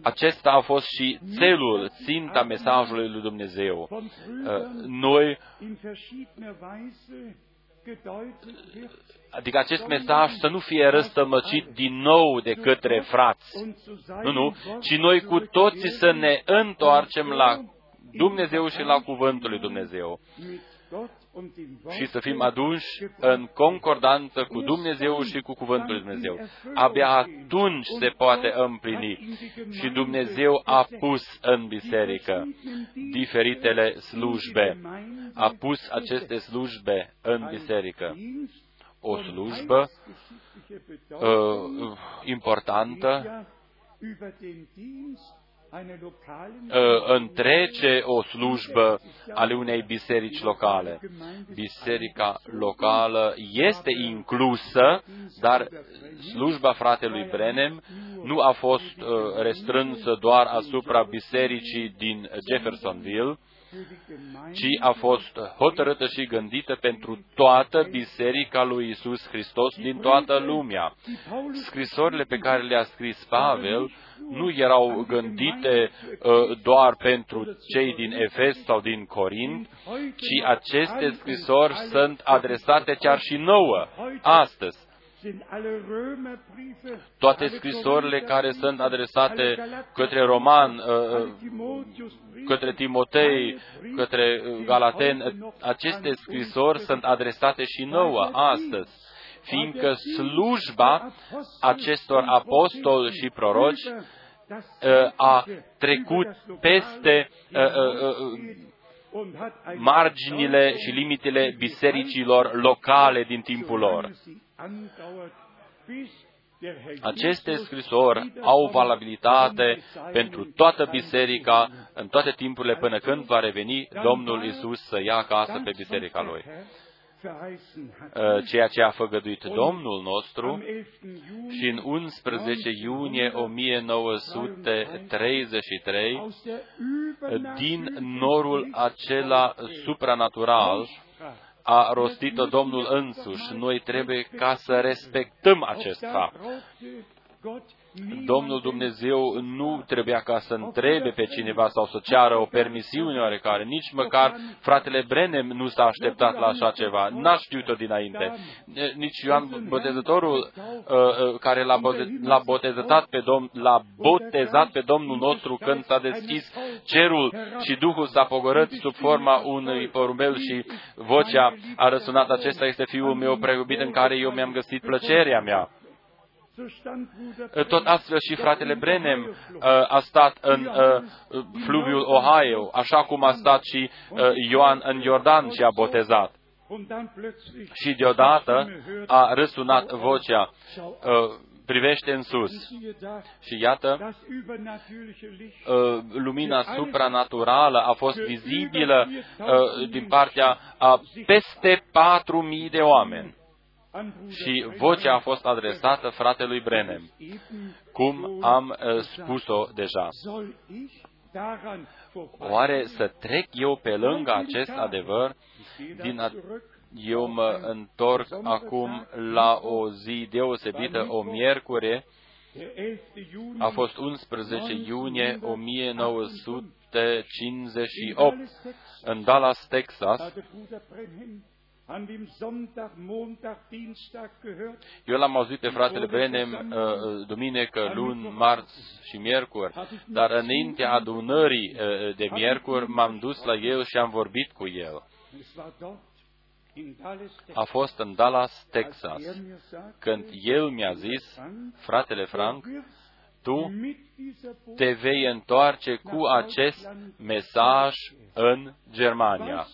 acesta a fost și țelul, ținta mesajului lui Dumnezeu. Noi Adică acest mesaj să nu fie răstămăcit din nou de către frați. Nu, nu, ci noi cu toții să ne întoarcem la Dumnezeu și la Cuvântul lui Dumnezeu și să fim adunși în concordanță cu Dumnezeu și cu Cuvântul lui Dumnezeu. Abia atunci se poate împlini. Și Dumnezeu a pus în biserică diferitele slujbe. A pus aceste slujbe în biserică. O slujbă uh, importantă Uh, întrece o slujbă ale unei biserici locale. Biserica locală este inclusă, dar slujba fratelui Brenem nu a fost uh, restrânsă doar asupra bisericii din Jeffersonville, ci a fost hotărâtă și gândită pentru toată Biserica lui Isus Hristos din toată lumea. Scrisorile pe care le-a scris Pavel nu erau gândite uh, doar pentru cei din Efes sau din Corint, ci aceste scrisori sunt adresate chiar și nouă, astăzi. Toate scrisorile care sunt adresate către Roman, uh, uh, către Timotei, către Galaten, aceste scrisori sunt adresate și nouă astăzi, fiindcă slujba acestor apostoli și proroci uh, a trecut peste marginile și limitele bisericilor locale din timpul lor. Aceste scrisori au valabilitate pentru toată biserica în toate timpurile până când va reveni Domnul Isus să ia acasă pe biserica lui. Uh, ceea ce a făgăduit Domnul nostru și în 11 iunie 1933, din norul acela supranatural, a rostit-o Domnul însuși. Noi trebuie ca să respectăm acest fapt. Domnul Dumnezeu nu trebuia ca să întrebe pe cineva sau să ceară o permisiune oarecare. Nici măcar fratele Brenem nu s-a așteptat la așa ceva. N-a știut-o dinainte. Nici Ioan Botezătorul, uh, uh, care l-a botezat pe, Domn, l-a botezat pe Domnul nostru când s-a deschis cerul și Duhul s-a pogorât sub forma unui porumbel și vocea a răsunat, acesta este Fiul meu preiubit în care eu mi-am găsit plăcerea mea Tot astfel și fratele Brenem a stat în fluviul Ohio, așa cum a stat și Ioan în Iordan și a botezat. Și deodată a răsunat vocea, privește în sus. Și iată, lumina supranaturală a fost vizibilă din partea a peste patru mii de oameni și vocea a fost adresată fratelui Brenem, cum am uh, spus-o deja. Oare să trec eu pe lângă acest adevăr? Din a... Eu mă întorc acum la o zi deosebită, o miercure, a fost 11 iunie 1958 în Dallas, Texas, eu l-am auzit pe fratele Brenem uh, uh, duminică, luni, marți și miercuri, dar înaintea adunării uh, de miercuri m-am dus la el și am vorbit cu el. A fost în Dallas, Texas, er când el mi-a zis, fratele Frank, tu te vei întoarce cu acest mesaj în Germania.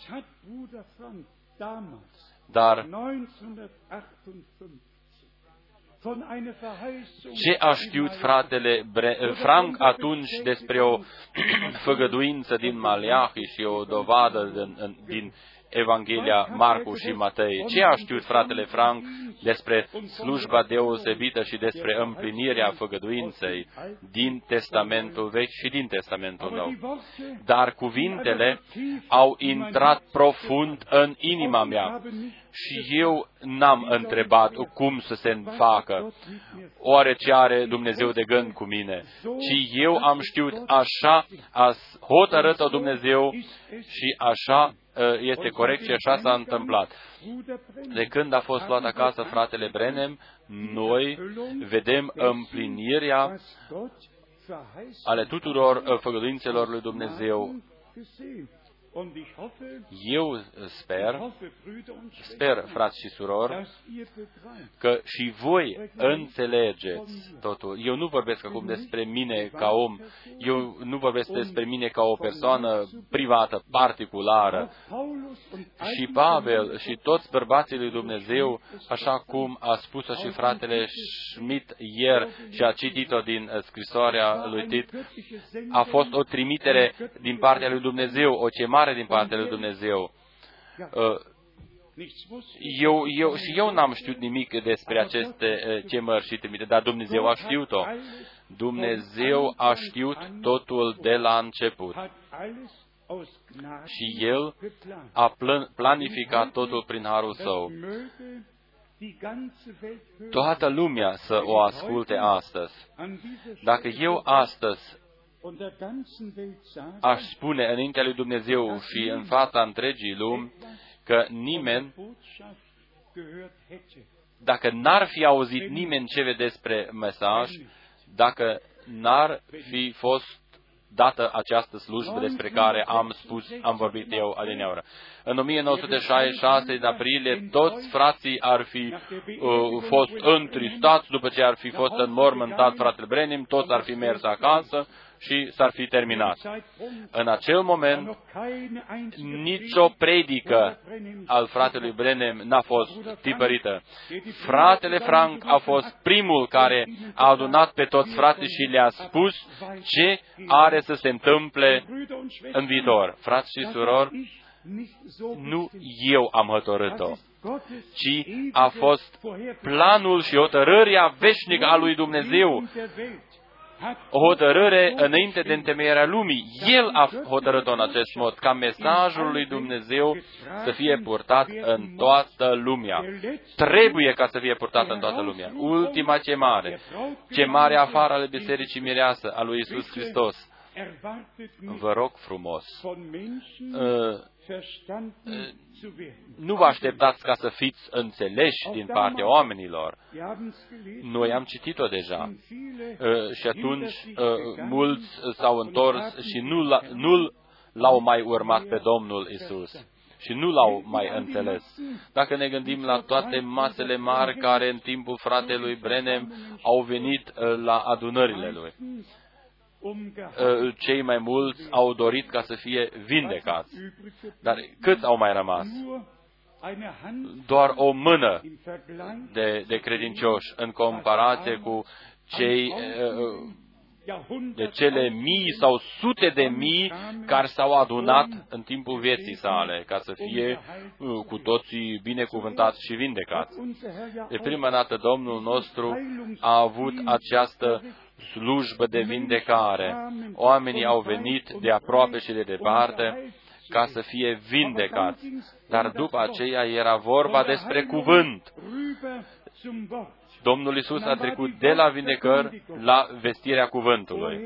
Dar ce a știut fratele Frank atunci despre o făgăduință din Maleahi și o dovadă din, din Evanghelia Marcu și Matei. Ce a știut fratele Frank despre slujba deosebită și despre împlinirea făgăduinței din Testamentul Vechi și din Testamentul Nou? Dar cuvintele au intrat profund în inima mea. și eu n-am întrebat cum să se facă, oare ce are Dumnezeu de gând cu mine, ci eu am știut așa a hotărât-o Dumnezeu și așa ă, este corect și așa s-a întâmplat. De când a fost luat acasă fratele Brenem, noi vedem împlinirea ale tuturor ă, făgăduințelor lui Dumnezeu eu sper, sper, frați și surori, că și voi înțelegeți totul. Eu nu vorbesc acum despre mine ca om, eu nu vorbesc despre mine ca o persoană privată, particulară. Și Pavel și toți bărbații lui Dumnezeu, așa cum a spus și fratele Schmidt ieri și a citit-o din scrisoarea lui Tit, a fost o trimitere din partea lui Dumnezeu, o chemare mare din partea lui Dumnezeu. Uh, eu, eu, și eu n-am știut nimic despre aceste uh, chemări și trimite, dar Dumnezeu a știut-o. Dumnezeu a știut totul de la început. Și El a planificat totul prin harul Său. Toată lumea să o asculte astăzi. Dacă eu astăzi aș spune înaintea lui Dumnezeu și în fața întregii lumi că nimeni, dacă n-ar fi auzit nimeni ce vede despre mesaj, dacă n-ar fi fost dată această slujbă despre care am spus, am vorbit eu adineaură. În 1966, în aprilie, toți frații ar fi uh, fost întristați după ce ar fi fost înmormântat fratele Brenim, toți ar fi mers acasă și s-ar fi terminat. În acel moment, nicio predică al fratelui Brenem n-a fost tipărită. Fratele Frank a fost primul care a adunat pe toți frații și le-a spus ce are să se întâmple în viitor. Frați și surori, nu eu am hotărât-o, ci a fost planul și hotărârea veșnică a lui Dumnezeu o hotărâre înainte de întemeierea lumii. El a hotărât-o în acest mod, ca mesajul lui Dumnezeu să fie purtat în toată lumea. Trebuie ca să fie purtat în toată lumea. Ultima chemare, chemarea afară ale Bisericii Mireasă a lui Isus Hristos. Vă rog frumos, nu vă așteptați ca să fiți înțeleși din partea oamenilor. Noi am citit-o deja. Uh, și atunci uh, mulți s-au întors și nu, nu l-au mai urmat pe Domnul Isus. și nu l-au mai înțeles. Dacă ne gândim la toate masele mari care în timpul fratelui Brenem au venit uh, la adunările lui, uh, cei mai mulți au dorit ca să fie vindecați. Dar cât au mai rămas? Doar o mână de, de credincioși în comparație cu cei uh, de cele mii sau sute de mii care s-au adunat în timpul vieții sale, ca să fie uh, cu toții binecuvântați și vindecați. De prima dată Domnul nostru a avut această slujbă de vindecare. Oamenii au venit de aproape și de departe ca să fie vindecați. Dar după aceea era vorba despre cuvânt. Domnul Isus a trecut de la vindecări la vestirea cuvântului.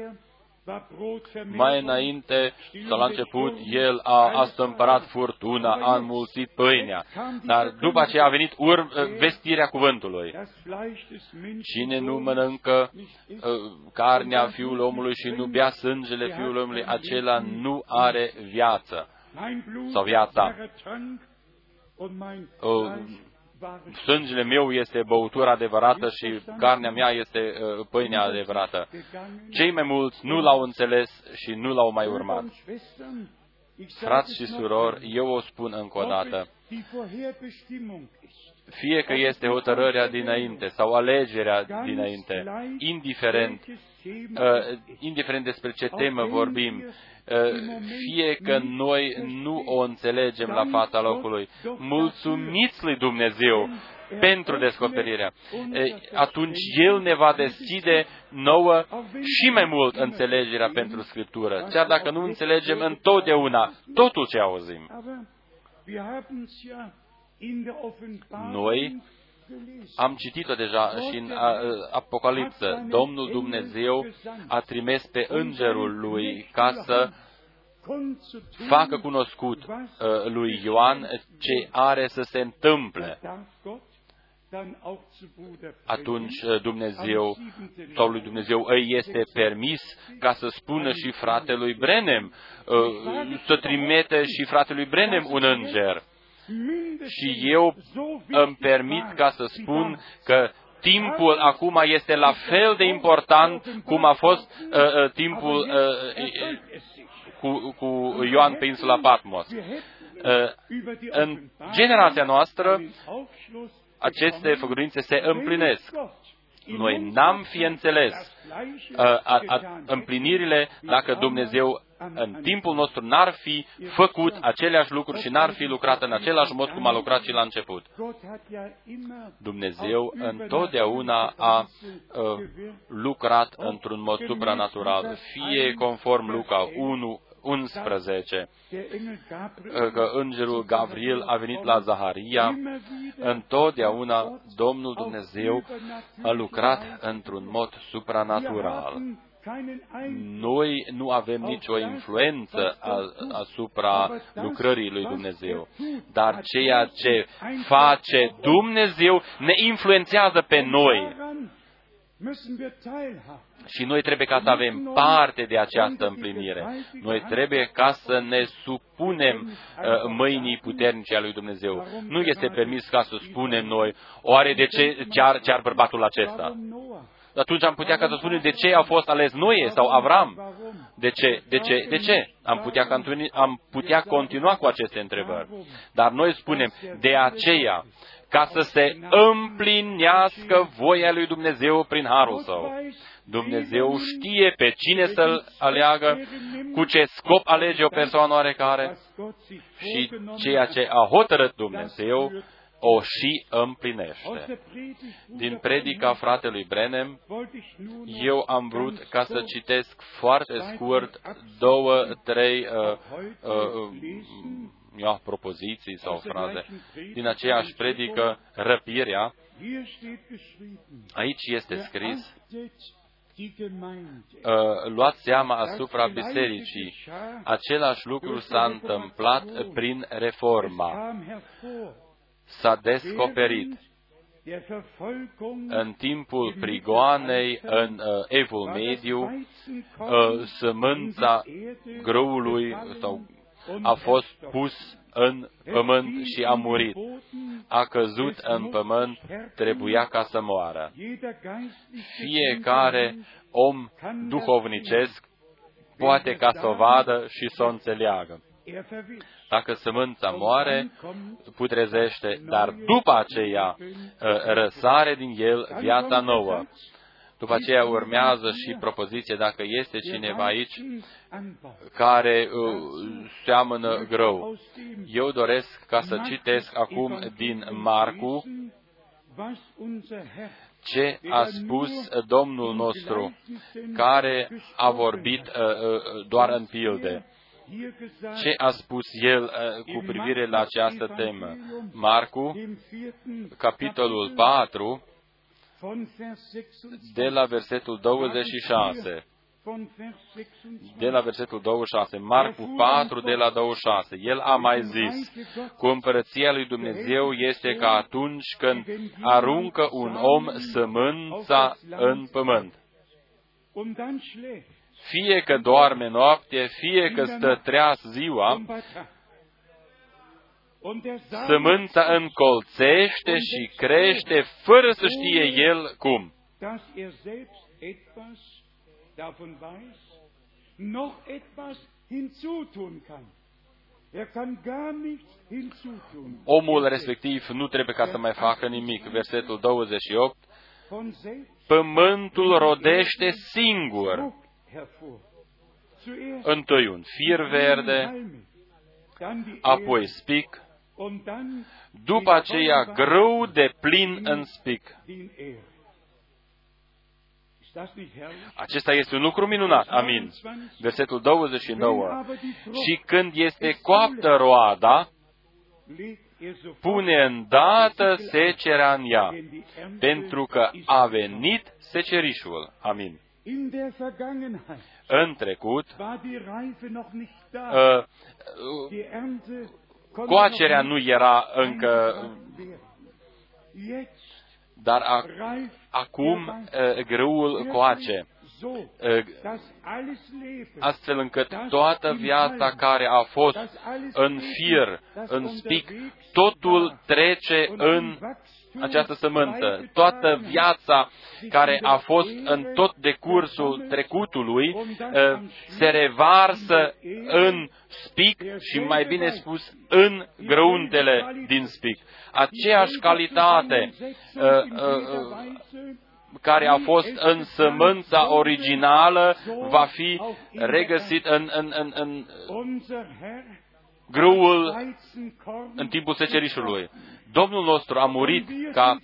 Mai înainte, sau la început, el a astâmpărat furtuna, a înmulțit pâinea, dar după aceea a venit ur- vestirea cuvântului. Cine nu mănâncă uh, carnea Fiului omului și nu bea sângele Fiului omului, acela nu are viață sau viața. Uh, sângele meu este băutura adevărată și carnea mea este uh, pâinea adevărată. Cei mai mulți nu l-au înțeles și nu l-au mai urmat. Frați și surori, eu o spun încă o dată. Fie că este hotărârea dinainte sau alegerea dinainte, indiferent, uh, indiferent despre ce temă vorbim, fie că noi nu o înțelegem la fața locului, mulțumiți lui Dumnezeu pentru descoperirea. Atunci El ne va deschide nouă și mai mult înțelegerea pentru Scriptură, chiar dacă nu înțelegem întotdeauna totul ce auzim. Noi am citit-o deja și în Apocalipsă. Domnul Dumnezeu a trimis pe îngerul lui ca să facă cunoscut uh, lui Ioan ce are să se întâmple. Atunci uh, Dumnezeu, sau lui Dumnezeu îi este permis ca să spună și fratelui Brenem, uh, să trimite și fratelui Brenem un înger și eu îmi permit ca să spun că timpul acum este la fel de important cum a fost uh, uh, timpul uh, cu, cu Ioan pe insula Patmos. Uh, în generația noastră, aceste făgurințe se împlinesc. Noi n-am fi înțeles uh, a, a, împlinirile dacă Dumnezeu în timpul nostru n-ar fi făcut aceleași lucruri și n-ar fi lucrat în același mod cum a lucrat și la început. Dumnezeu întotdeauna a uh, lucrat într-un mod supranatural, fie conform Luca 1, 11, că îngerul Gabriel a venit la Zaharia, întotdeauna Domnul Dumnezeu a lucrat într-un mod supranatural. Noi nu avem nicio influență asupra lucrării lui Dumnezeu, dar ceea ce face Dumnezeu ne influențează pe noi. Și noi trebuie ca să avem parte de această împlinire. Noi trebuie ca să ne supunem uh, mâinii puternice a lui Dumnezeu. Nu este permis ca să spunem noi, oare de ce ce ce ar bărbatul acesta? Atunci am putea ca să spunem de ce a fost ales Noe sau Avram. De ce? De ce? De ce? Am putea, am putea continua cu aceste întrebări. Dar noi spunem, de aceea, ca să se împlinească voia lui Dumnezeu prin harul său. Dumnezeu știe pe cine să-l aleagă, cu ce scop alege o persoană oarecare și ceea ce a hotărât Dumnezeu o și împlinește. Din predica fratelui Brenem, eu am vrut ca să citesc foarte scurt două, trei uh, uh, ia, propoziții sau fraze. din aceeași predică, răpirea. Aici este scris, uh, luați seama asupra bisericii. Același lucru s-a întâmplat prin reforma s-a descoperit în timpul prigoanei în uh, Evul Mediu, uh, sămânța grăului sau a fost pus în pământ și a murit. A căzut în pământ, trebuia ca să moară. Fiecare om duhovnicesc poate ca să o vadă și să o înțeleagă. Dacă sămânța moare, putrezește, dar după aceea ă, răsare din el viața nouă. După aceea urmează și propoziție dacă este cineva aici care uh, seamănă grâu. Eu doresc ca să citesc acum din Marcu ce a spus Domnul nostru, care a vorbit uh, uh, doar în pilde. Ce a spus el uh, cu privire la această temă? Marcu, capitolul 4, de la versetul 26. De la versetul 26, Marcu 4, de la 26, el a mai zis, cu împărăția lui Dumnezeu este ca atunci când aruncă un om sămânța în pământ. Fie că doarme noapte, fie că stă treaz ziua, sămânța încolțește și crește fără să știe el cum. Omul respectiv nu trebuie ca să mai facă nimic. Versetul 28. Pământul rodește singur. Întâi un fir verde, apoi spic, după aceea grâu de plin în spic. Acesta este un lucru minunat. Amin. Versetul 29. Și când este coaptă roada, pune îndată secerea în ea, pentru că a venit secerișul. Amin. În trecut, uh, coacerea nu era încă, dar a, acum grâul coace, astfel încât toată viața care a fost în fir, în spic, totul trece în această sămânță. Toată viața care a fost în tot decursul trecutului se revarsă în spic și mai bine spus în grăuntele din spic. Aceeași calitate care a fost în sămânța originală va fi regăsit în, în, în, în grâul în timpul secerișului. Domnul nostru a murit ca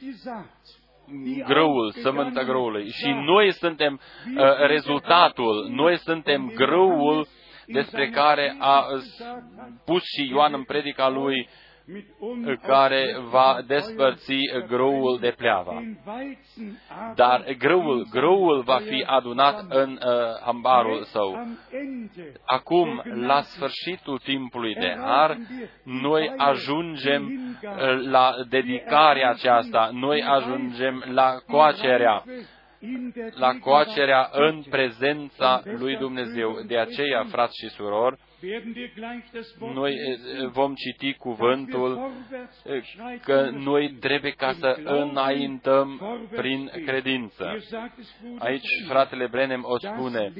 grâul, sămânța grâului. Și noi suntem uh, rezultatul, noi suntem grâul despre care a pus și Ioan în predica lui care va despărți grâul de pleava. Dar grâul, grâul va fi adunat în uh, ambarul său. Acum, la sfârșitul timpului de har, noi ajungem uh, la dedicarea aceasta, noi ajungem la coacerea la coacerea în prezența lui Dumnezeu. De aceea, frați și surori, noi eh, vom citi cuvântul eh, că noi trebuie ca să înaintăm prin credință. Aici fratele Brenem o spune,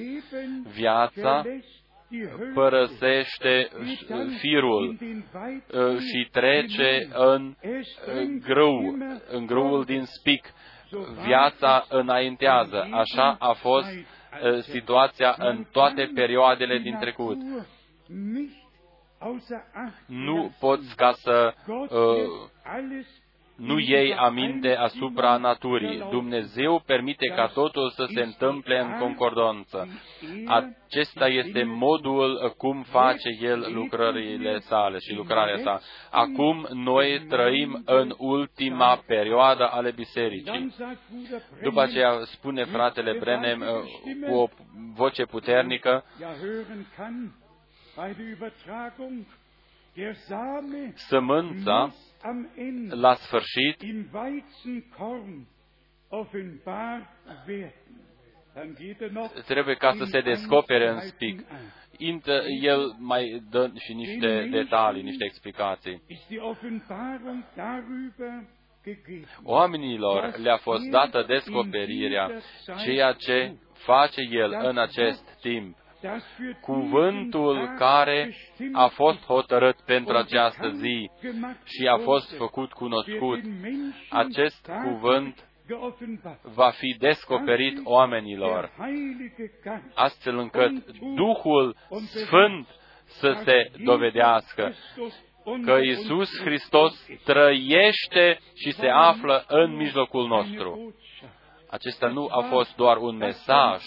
viața părăsește firul eh, și trece în grâu, în grâul din spic. Viața înaintează. Așa a fost situația în toate perioadele din trecut nu poți ca să uh, nu iei aminte asupra naturii. Dumnezeu permite ca totul să se întâmple în concordanță. Acesta este modul cum face El lucrările sale și lucrarea sa. Acum noi trăim în ultima perioadă ale bisericii. După aceea spune fratele Brenem uh, cu o voce puternică, Sămânța, la sfârșit, trebuie ca să se descopere în spic. intră, el mai dă și niște detalii, niște explicații. ist die Offenbarung darüber gegeben. Oamenilor le-a fost dată descoperirea, ceea ce face El în acest timp. Das für diesen Cuvântul Tag care bestimmt a fost ist hotărât pentru und această bekannt zi gemacht și a fost wurde, făcut für cunoscut. den Menschen Acest dadurch cuvânt geoffenbart. va fi descoperit oamenilor, Der Heilige Geist astfel încât Duhul Sfânt să se dovedească că Isus Hristos trăiește și se află în mijlocul nostru. Acesta nu a fost doar un mesaj,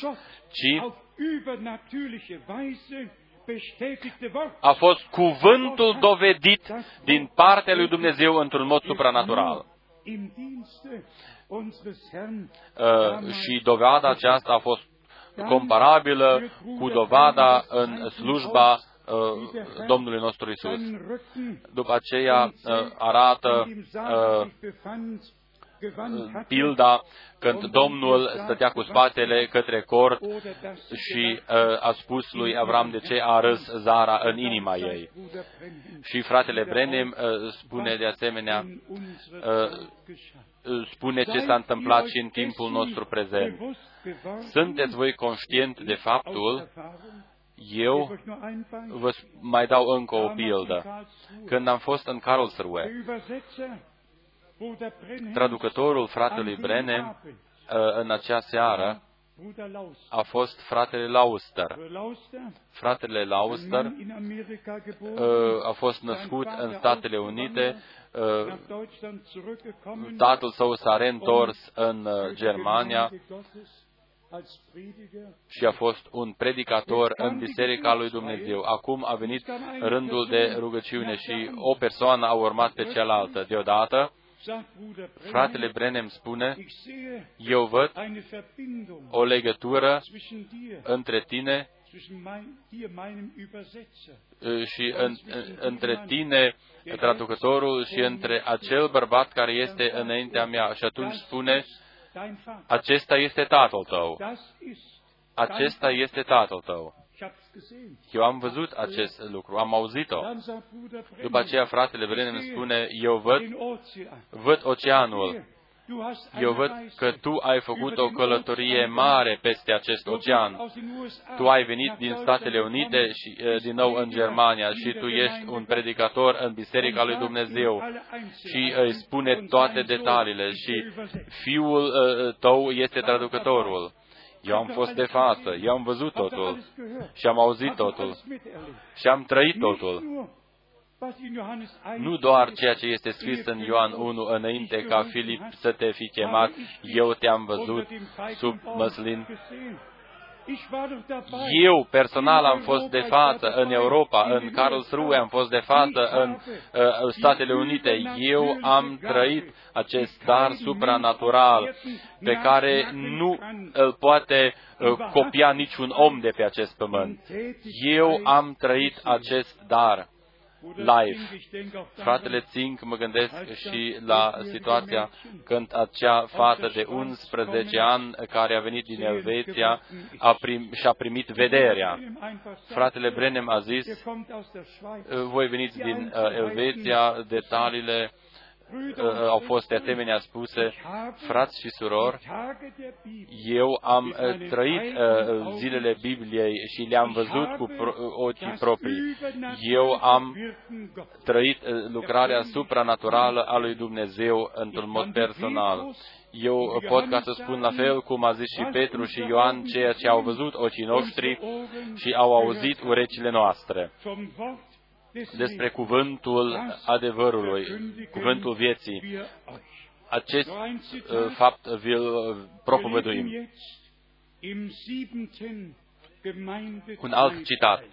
ci a fost cuvântul dovedit din partea lui Dumnezeu într-un mod supranatural. Uh, și dovada aceasta a fost comparabilă cu dovada în slujba uh, Domnului nostru Isus. După aceea uh, arată uh, pilda când Domnul stătea cu spatele către cort și uh, a spus lui Avram de ce a râs Zara în inima ei. Și fratele Brenem uh, spune de asemenea, uh, spune ce s-a întâmplat și în timpul nostru prezent. Sunteți voi conștient de faptul, eu vă mai dau încă o pildă. Când am fost în Karlsruhe, traducătorul fratelui Brenem în acea seară a fost fratele Lauster. Fratele Lauster a fost născut în Statele Unite, tatăl său s-a reîntors în Germania și a fost un predicator în Biserica lui Dumnezeu. Acum a venit rândul de rugăciune și o persoană a urmat pe cealaltă. Deodată, fratele Brenem spune, eu văd o legătură între tine și în, între tine, traducătorul, și între acel bărbat care este înaintea mea. Și atunci spune, acesta este tatăl tău. Acesta este tatăl tău. Eu am văzut acest lucru, am auzit-o. După aceea fratele Brenem spune, eu văd, văd oceanul. Eu văd că tu ai făcut o călătorie mare peste acest ocean. Tu ai venit din Statele Unite și din nou în Germania și tu ești un predicator în Biserica lui Dumnezeu și îi spune toate detaliile și fiul tău este traducătorul. Eu am fost de față, eu am văzut totul și am auzit totul și am trăit totul. Nu doar ceea ce este scris în Ioan 1 înainte ca Filip să te fi chemat, eu te-am văzut sub măslin. Eu personal am fost de față în Europa, în Karlsruhe am fost de față în uh, Statele Unite. Eu am trăit acest dar supranatural pe care nu îl poate uh, copia niciun om de pe acest pământ. Eu am trăit acest dar live. Fratele Țink, mă gândesc și la situația când acea fată de 11 ani care a venit din Elveția a prim, și-a primit vederea. Fratele Brenem a zis, voi veniți din uh, Elveția, detaliile au fost de asemenea spuse, frați și surori, eu am trăit zilele Bibliei și le-am văzut cu ochii proprii. Eu am trăit lucrarea supranaturală a lui Dumnezeu într-un mod personal. Eu pot ca să spun la fel cum a zis și Petru și Ioan ceea ce au văzut ochii noștri și au auzit urechile noastre despre cuvântul adevărului, cuvântul vieții. Acest uh, fapt vi-l propovăduim. Un alt citat.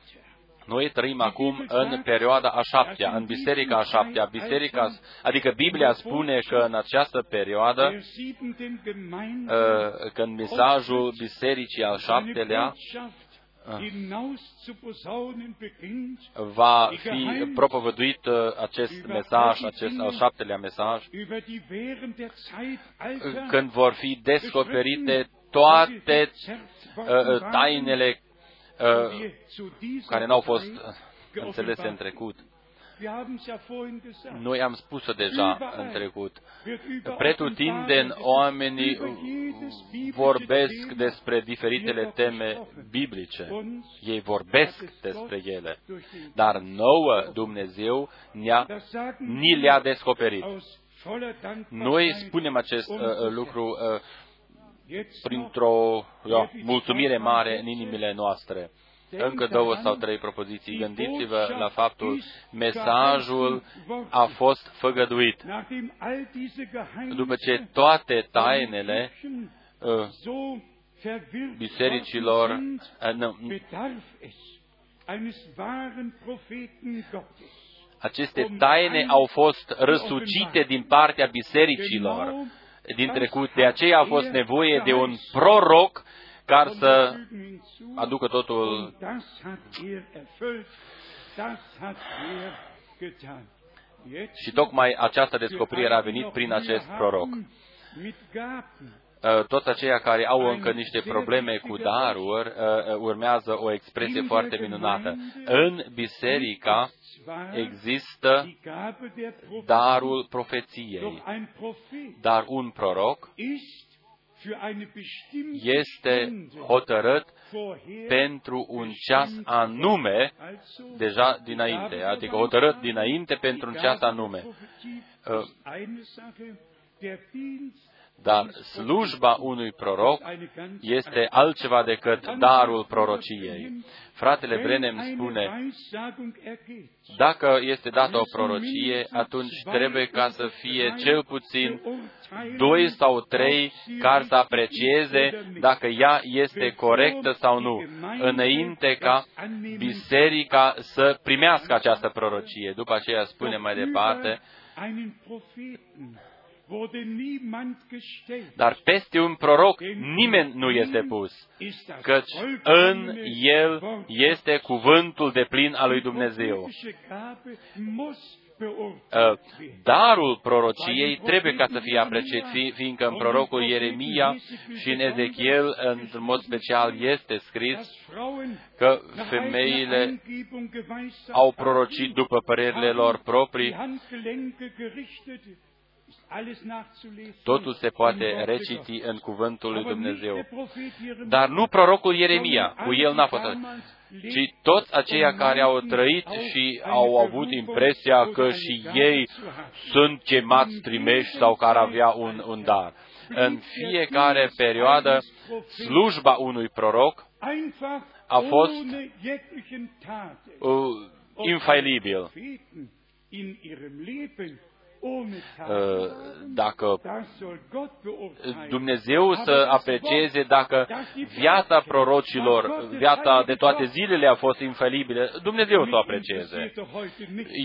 Noi trăim acum în perioada a șaptea, în biserica a șaptea. Biserica, adică Biblia spune că în această perioadă, când mesajul bisericii al șaptelea va fi propovăduit acest mesaj, acest al șaptelea mesaj, când vor fi descoperite toate tainele uh, care n-au fost înțelese în trecut. Noi am spus-o deja în trecut. Pretutindeni oamenii vorbesc despre diferitele teme biblice. Ei vorbesc despre ele. Dar nouă Dumnezeu ne-a, ni le-a descoperit. Noi spunem acest uh, lucru uh, printr-o uh, mulțumire mare în inimile noastre încă două sau trei propoziții. Gândiți-vă la faptul mesajul a fost făgăduit. După ce toate tainele uh, bisericilor uh, aceste taine au fost răsucite din partea bisericilor din trecut. De aceea a fost nevoie de un proroc care să aducă totul și tocmai această descoperire a venit prin acest proroc. Uh, toți aceia care au încă niște probleme cu daruri, uh, uh, urmează o expresie foarte minunată. În biserica există darul profeției, dar un proroc este hotărât pentru un ceas anume, deja dinainte, adică hotărât dinainte pentru un ceas anume. Dar slujba unui proroc este altceva decât darul prorociei. Fratele Brenem spune, dacă este dată o prorocie, atunci trebuie ca să fie cel puțin doi sau trei care să aprecieze dacă ea este corectă sau nu, înainte ca biserica să primească această prorocie. După aceea spune mai departe, dar peste un proroc nimeni nu este pus, căci în el este cuvântul de plin al lui Dumnezeu. Uh, darul prorociei trebuie ca să fie apreciat, fiindcă în prorocul Ieremia și în Ezechiel, într-un mod special, este scris că femeile au prorocit după părerile lor proprii Totul se poate reciti în cuvântul lui Dumnezeu. Dar nu prorocul Ieremia, cu el n-a fost ci toți aceia care au trăit și au avut impresia că și ei sunt chemați trimeși sau care avea un, un dar. În fiecare perioadă, slujba unui proroc a fost uh, infailibil Uh, dacă Dumnezeu să aprecieze dacă viața prorocilor, viața de toate zilele a fost infalibilă, Dumnezeu să o aprecieze.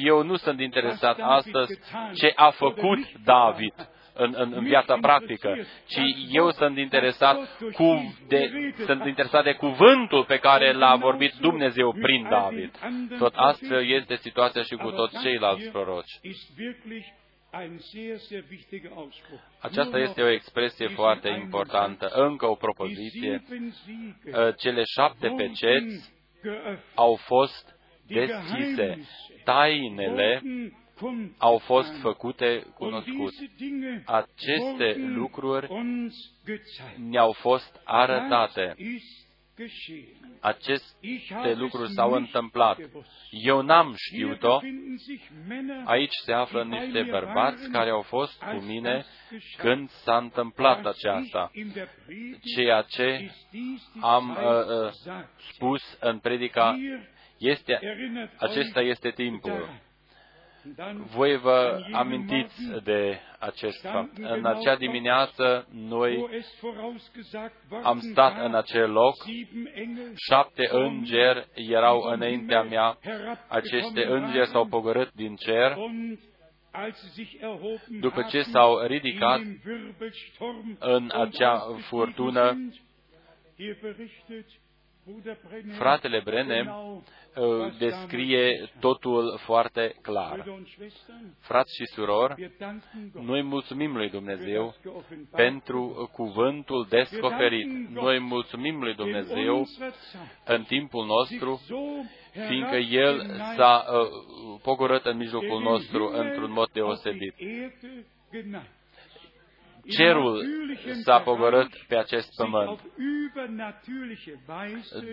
Eu nu sunt interesat astăzi ce a făcut David în, în, în viața practică, ci eu sunt interesat, cu de, sunt interesat de cuvântul pe care l-a vorbit Dumnezeu prin David. Tot astfel este situația și cu toți ceilalți proroci. Aceasta este o expresie foarte importantă. Încă o propoziție. Ă, cele șapte peceți au fost deschise. Tainele au fost făcute cunoscute. Aceste lucruri ne-au fost arătate aceste lucruri s-au întâmplat. Eu n-am știut-o. Aici se află niște bărbați care au fost cu mine când s-a întâmplat aceasta. Ceea ce am uh, uh, spus în predica este, acesta este timpul voi vă amintiți de acest fapt. În acea dimineață noi am stat în acel loc, șapte îngeri erau înaintea mea, aceste îngeri s-au pogorât din cer, după ce s-au ridicat în acea furtună, Fratele Brenem uh, descrie totul foarte clar. Frați și surori, noi mulțumim lui Dumnezeu pentru cuvântul descoperit. Noi mulțumim lui Dumnezeu în timpul nostru, fiindcă El s-a uh, pogorât în mijlocul nostru într-un mod deosebit cerul s-a pogorât pe acest pământ.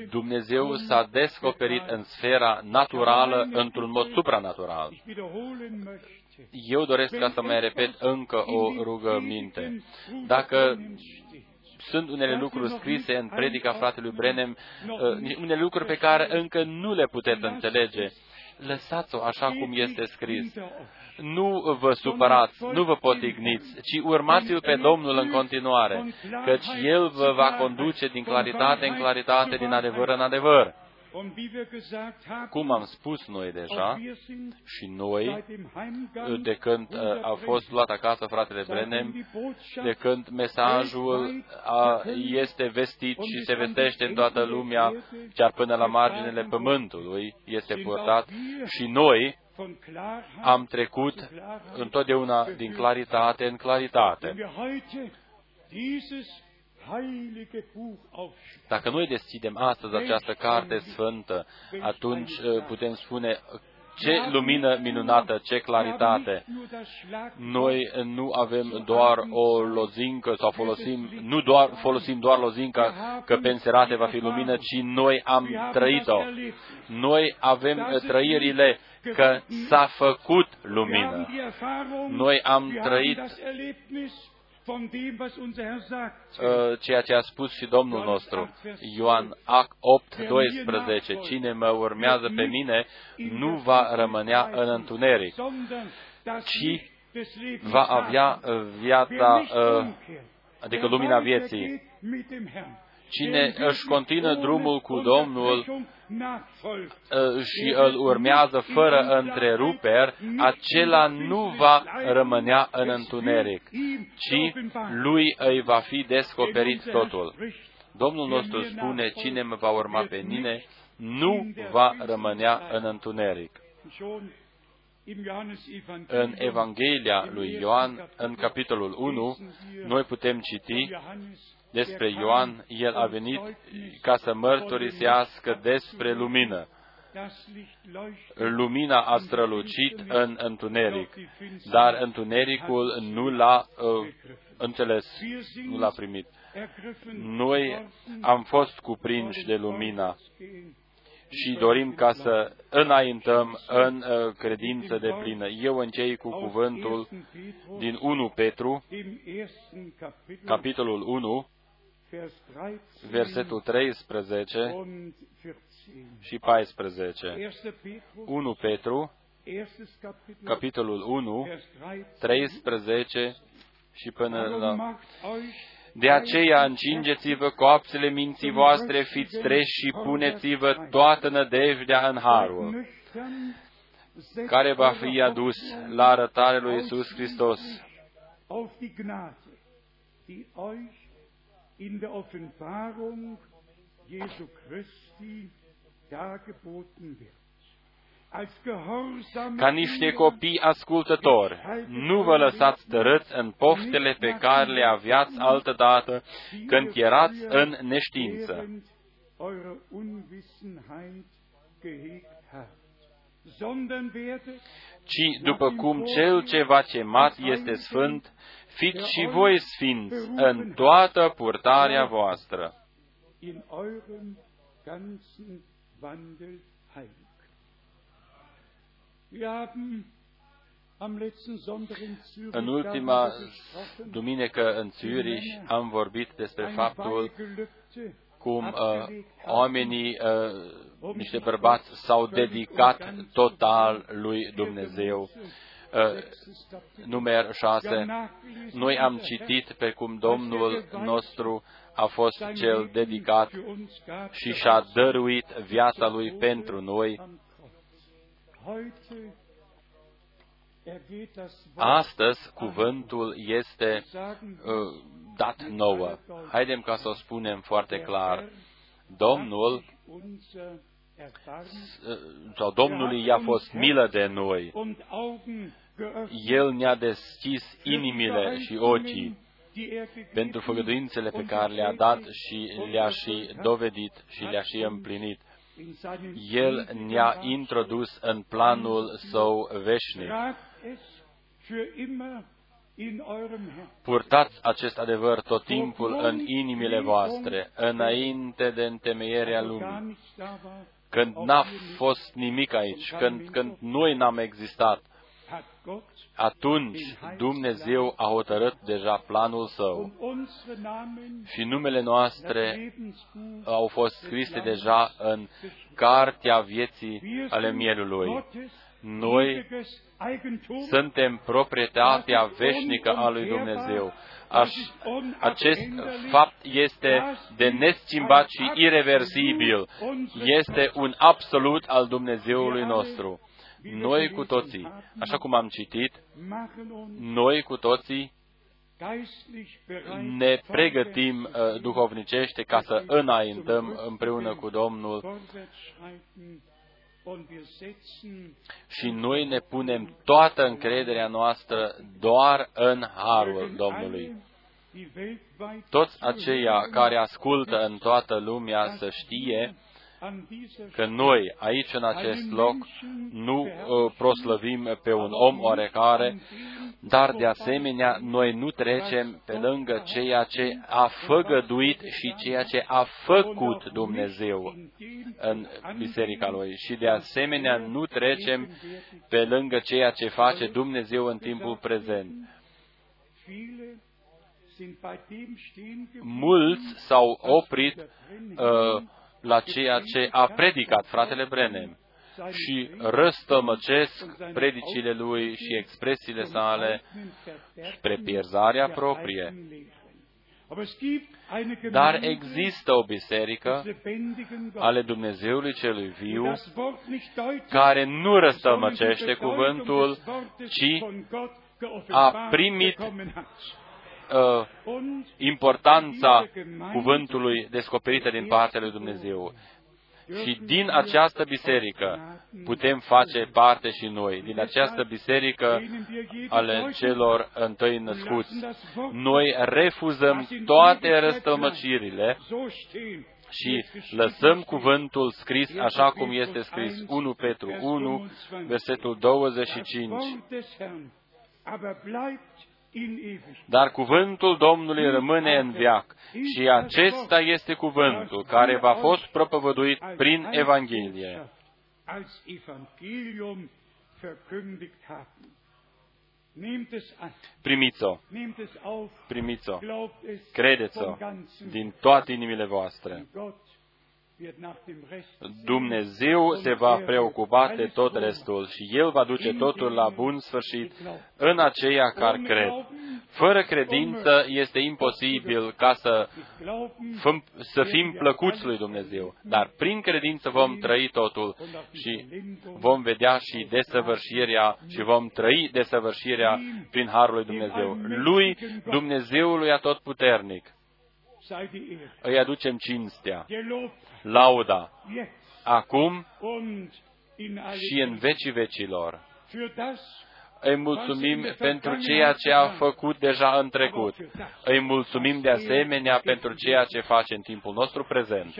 Dumnezeu s-a descoperit în sfera naturală într-un mod supranatural. Eu doresc ca să mai repet încă o rugăminte. Dacă sunt unele lucruri scrise în predica fratelui Brenem, uh, unele lucruri pe care încă nu le puteți înțelege. Lăsați-o așa cum este scris. nu vă supărați, nu vă potigniți, ci urmați-L pe Domnul în continuare, căci El vă va conduce din claritate în claritate, din adevăr în adevăr. Cum am spus noi deja, și noi, de când uh, a fost luat acasă fratele Brenem, de când mesajul a, este vestit și se vestește în toată lumea, chiar până la marginile pământului, este purtat, și noi, am trecut întotdeauna din claritate în claritate. Dacă noi deschidem astăzi această carte sfântă, atunci uh, putem spune ce lumină minunată, ce claritate. Noi nu avem doar o lozincă sau folosim, nu doar, folosim doar lozinca că pe înserate va fi lumină, ci noi am trăit-o. Noi avem trăirile că s-a făcut lumină. Noi am trăit uh, ceea ce a spus și Domnul nostru, Ioan 8, 12, cine mă urmează pe mine nu va rămânea în întuneric, ci va avea viața, uh, adică lumina vieții. Cine își continuă drumul cu Domnul uh, și îl urmează fără întreruperi, acela nu va rămânea în întuneric, ci lui îi va fi descoperit totul. Domnul nostru spune, cine mă va urma pe mine, nu va rămânea în întuneric. În Evanghelia lui Ioan, în capitolul 1, noi putem citi despre Ioan, el a venit ca să mărturisească despre lumină. Lumina a strălucit în întuneric, dar întunericul nu l-a uh, înțeles, nu l-a primit. Noi am fost cuprinși de lumina și dorim ca să înaintăm în uh, credință de plină. Eu închei cu cuvântul din 1 Petru, capitolul 1, versetul 13 și 14. 1 Petru, capitolul 1, 13 și până la... De aceea încingeți-vă coapsele minții voastre, fiți treși și puneți-vă toată nădejdea în harul, care va fi adus la arătarea lui Iisus Hristos Ca niște copii ascultători, nu vă lăsați tărâți în poftele pe care le aveați altădată când erați în neștiință, ci după cum cel ce v-a chemat este sfânt, fiți și voi sfinți în toată purtarea voastră. În ultima duminică în Zürich am vorbit despre faptul cum uh, oamenii, uh, niște bărbați, s-au dedicat total lui Dumnezeu. Uh, numer 6, noi am citit pe cum Domnul nostru a fost cel dedicat și și-a dăruit viața lui pentru noi. Astăzi cuvântul este uh, dat nouă. Haidem ca să o spunem foarte clar. Domnul sau Domnului i-a fost milă de noi. El ne-a deschis inimile și ochii pentru făgăduințele pe care le-a dat și le-a și dovedit și le-a și împlinit. El ne-a introdus în planul său veșnic. Purtați acest adevăr tot timpul în inimile voastre, înainte de întemeierea lumii, când n-a fost nimic aici, când, când noi n-am existat, atunci Dumnezeu a hotărât deja planul său și numele noastre au fost scrise deja în cartea vieții ale mielului. Noi suntem proprietatea veșnică a lui Dumnezeu. Aș, acest fapt este de neschimbat și irreversibil. Este un absolut al Dumnezeului nostru. Noi cu toții, așa cum am citit, noi cu toții ne pregătim uh, duhovnicește ca să înaintăm împreună cu Domnul și noi ne punem toată încrederea noastră doar în Harul Domnului. Toți aceia care ascultă în toată lumea să știe că noi, aici în acest loc, nu uh, proslăvim pe un om oarecare, dar de asemenea noi nu trecem pe lângă ceea ce a făgăduit și ceea ce a făcut Dumnezeu în biserica lui. Și de asemenea nu trecem pe lângă ceea ce face Dumnezeu în timpul prezent. Mulți s-au oprit uh, la ceea ce a predicat fratele Brenem și răstămăcesc predicile lui și expresiile sale spre pierzarea proprie. Dar există o biserică ale Dumnezeului celui viu care nu răstămăcește cuvântul, ci a primit uh, importanța cuvântului descoperită din partea lui Dumnezeu. Și din această biserică putem face parte și noi, din această biserică ale celor întâi născuți. Noi refuzăm toate răstălmăcirile și lăsăm cuvântul scris așa cum este scris 1 Petru 1, versetul 25. Dar cuvântul Domnului rămâne în viac și acesta este cuvântul care v-a fost propovăduit prin Evanghelie. Primiți-o, primiți-o, credeți-o din toate inimile voastre. Dumnezeu se va preocupa de tot restul și El va duce totul la bun sfârșit în aceia care cred. Fără credință este imposibil ca să, fim, să fim plăcuți lui Dumnezeu, dar prin credință vom trăi totul și vom vedea și desăvârșirea și vom trăi desăvârșirea prin Harul lui Dumnezeu. Lui, Dumnezeului atotputernic, îi aducem cinstea. Lauda, acum și în vecii vecilor. Îi mulțumim pentru ceea ce a făcut deja în trecut. Îi mulțumim de asemenea pentru ceea ce face în timpul nostru prezent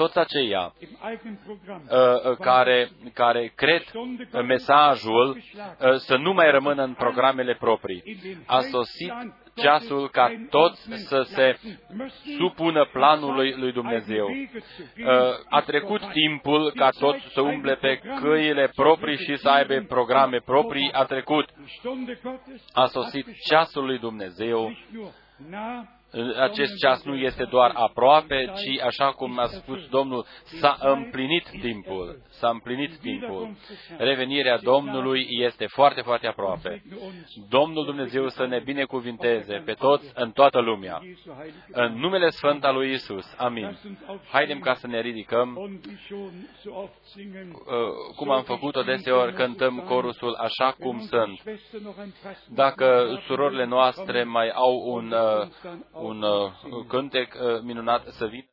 toți aceia uh, care, care cred mesajul uh, să nu mai rămână în programele proprii. A sosit ceasul ca toți să se supună planului lui Dumnezeu. Uh, a trecut timpul ca toți să umble pe căile proprii și să aibă programe proprii. A trecut. A sosit ceasul lui Dumnezeu acest ceas nu este doar aproape, ci, așa cum a spus Domnul, s-a împlinit timpul. S-a împlinit timpul. Revenirea Domnului este foarte, foarte aproape. Domnul Dumnezeu să ne binecuvinteze pe toți în toată lumea. În numele Sfânt al lui Isus. Amin. Haidem ca să ne ridicăm. Uh, cum am făcut-o deseori, cântăm corusul așa cum sunt. Dacă surorile noastre mai au un, uh, un uh, cântec minunat să vină.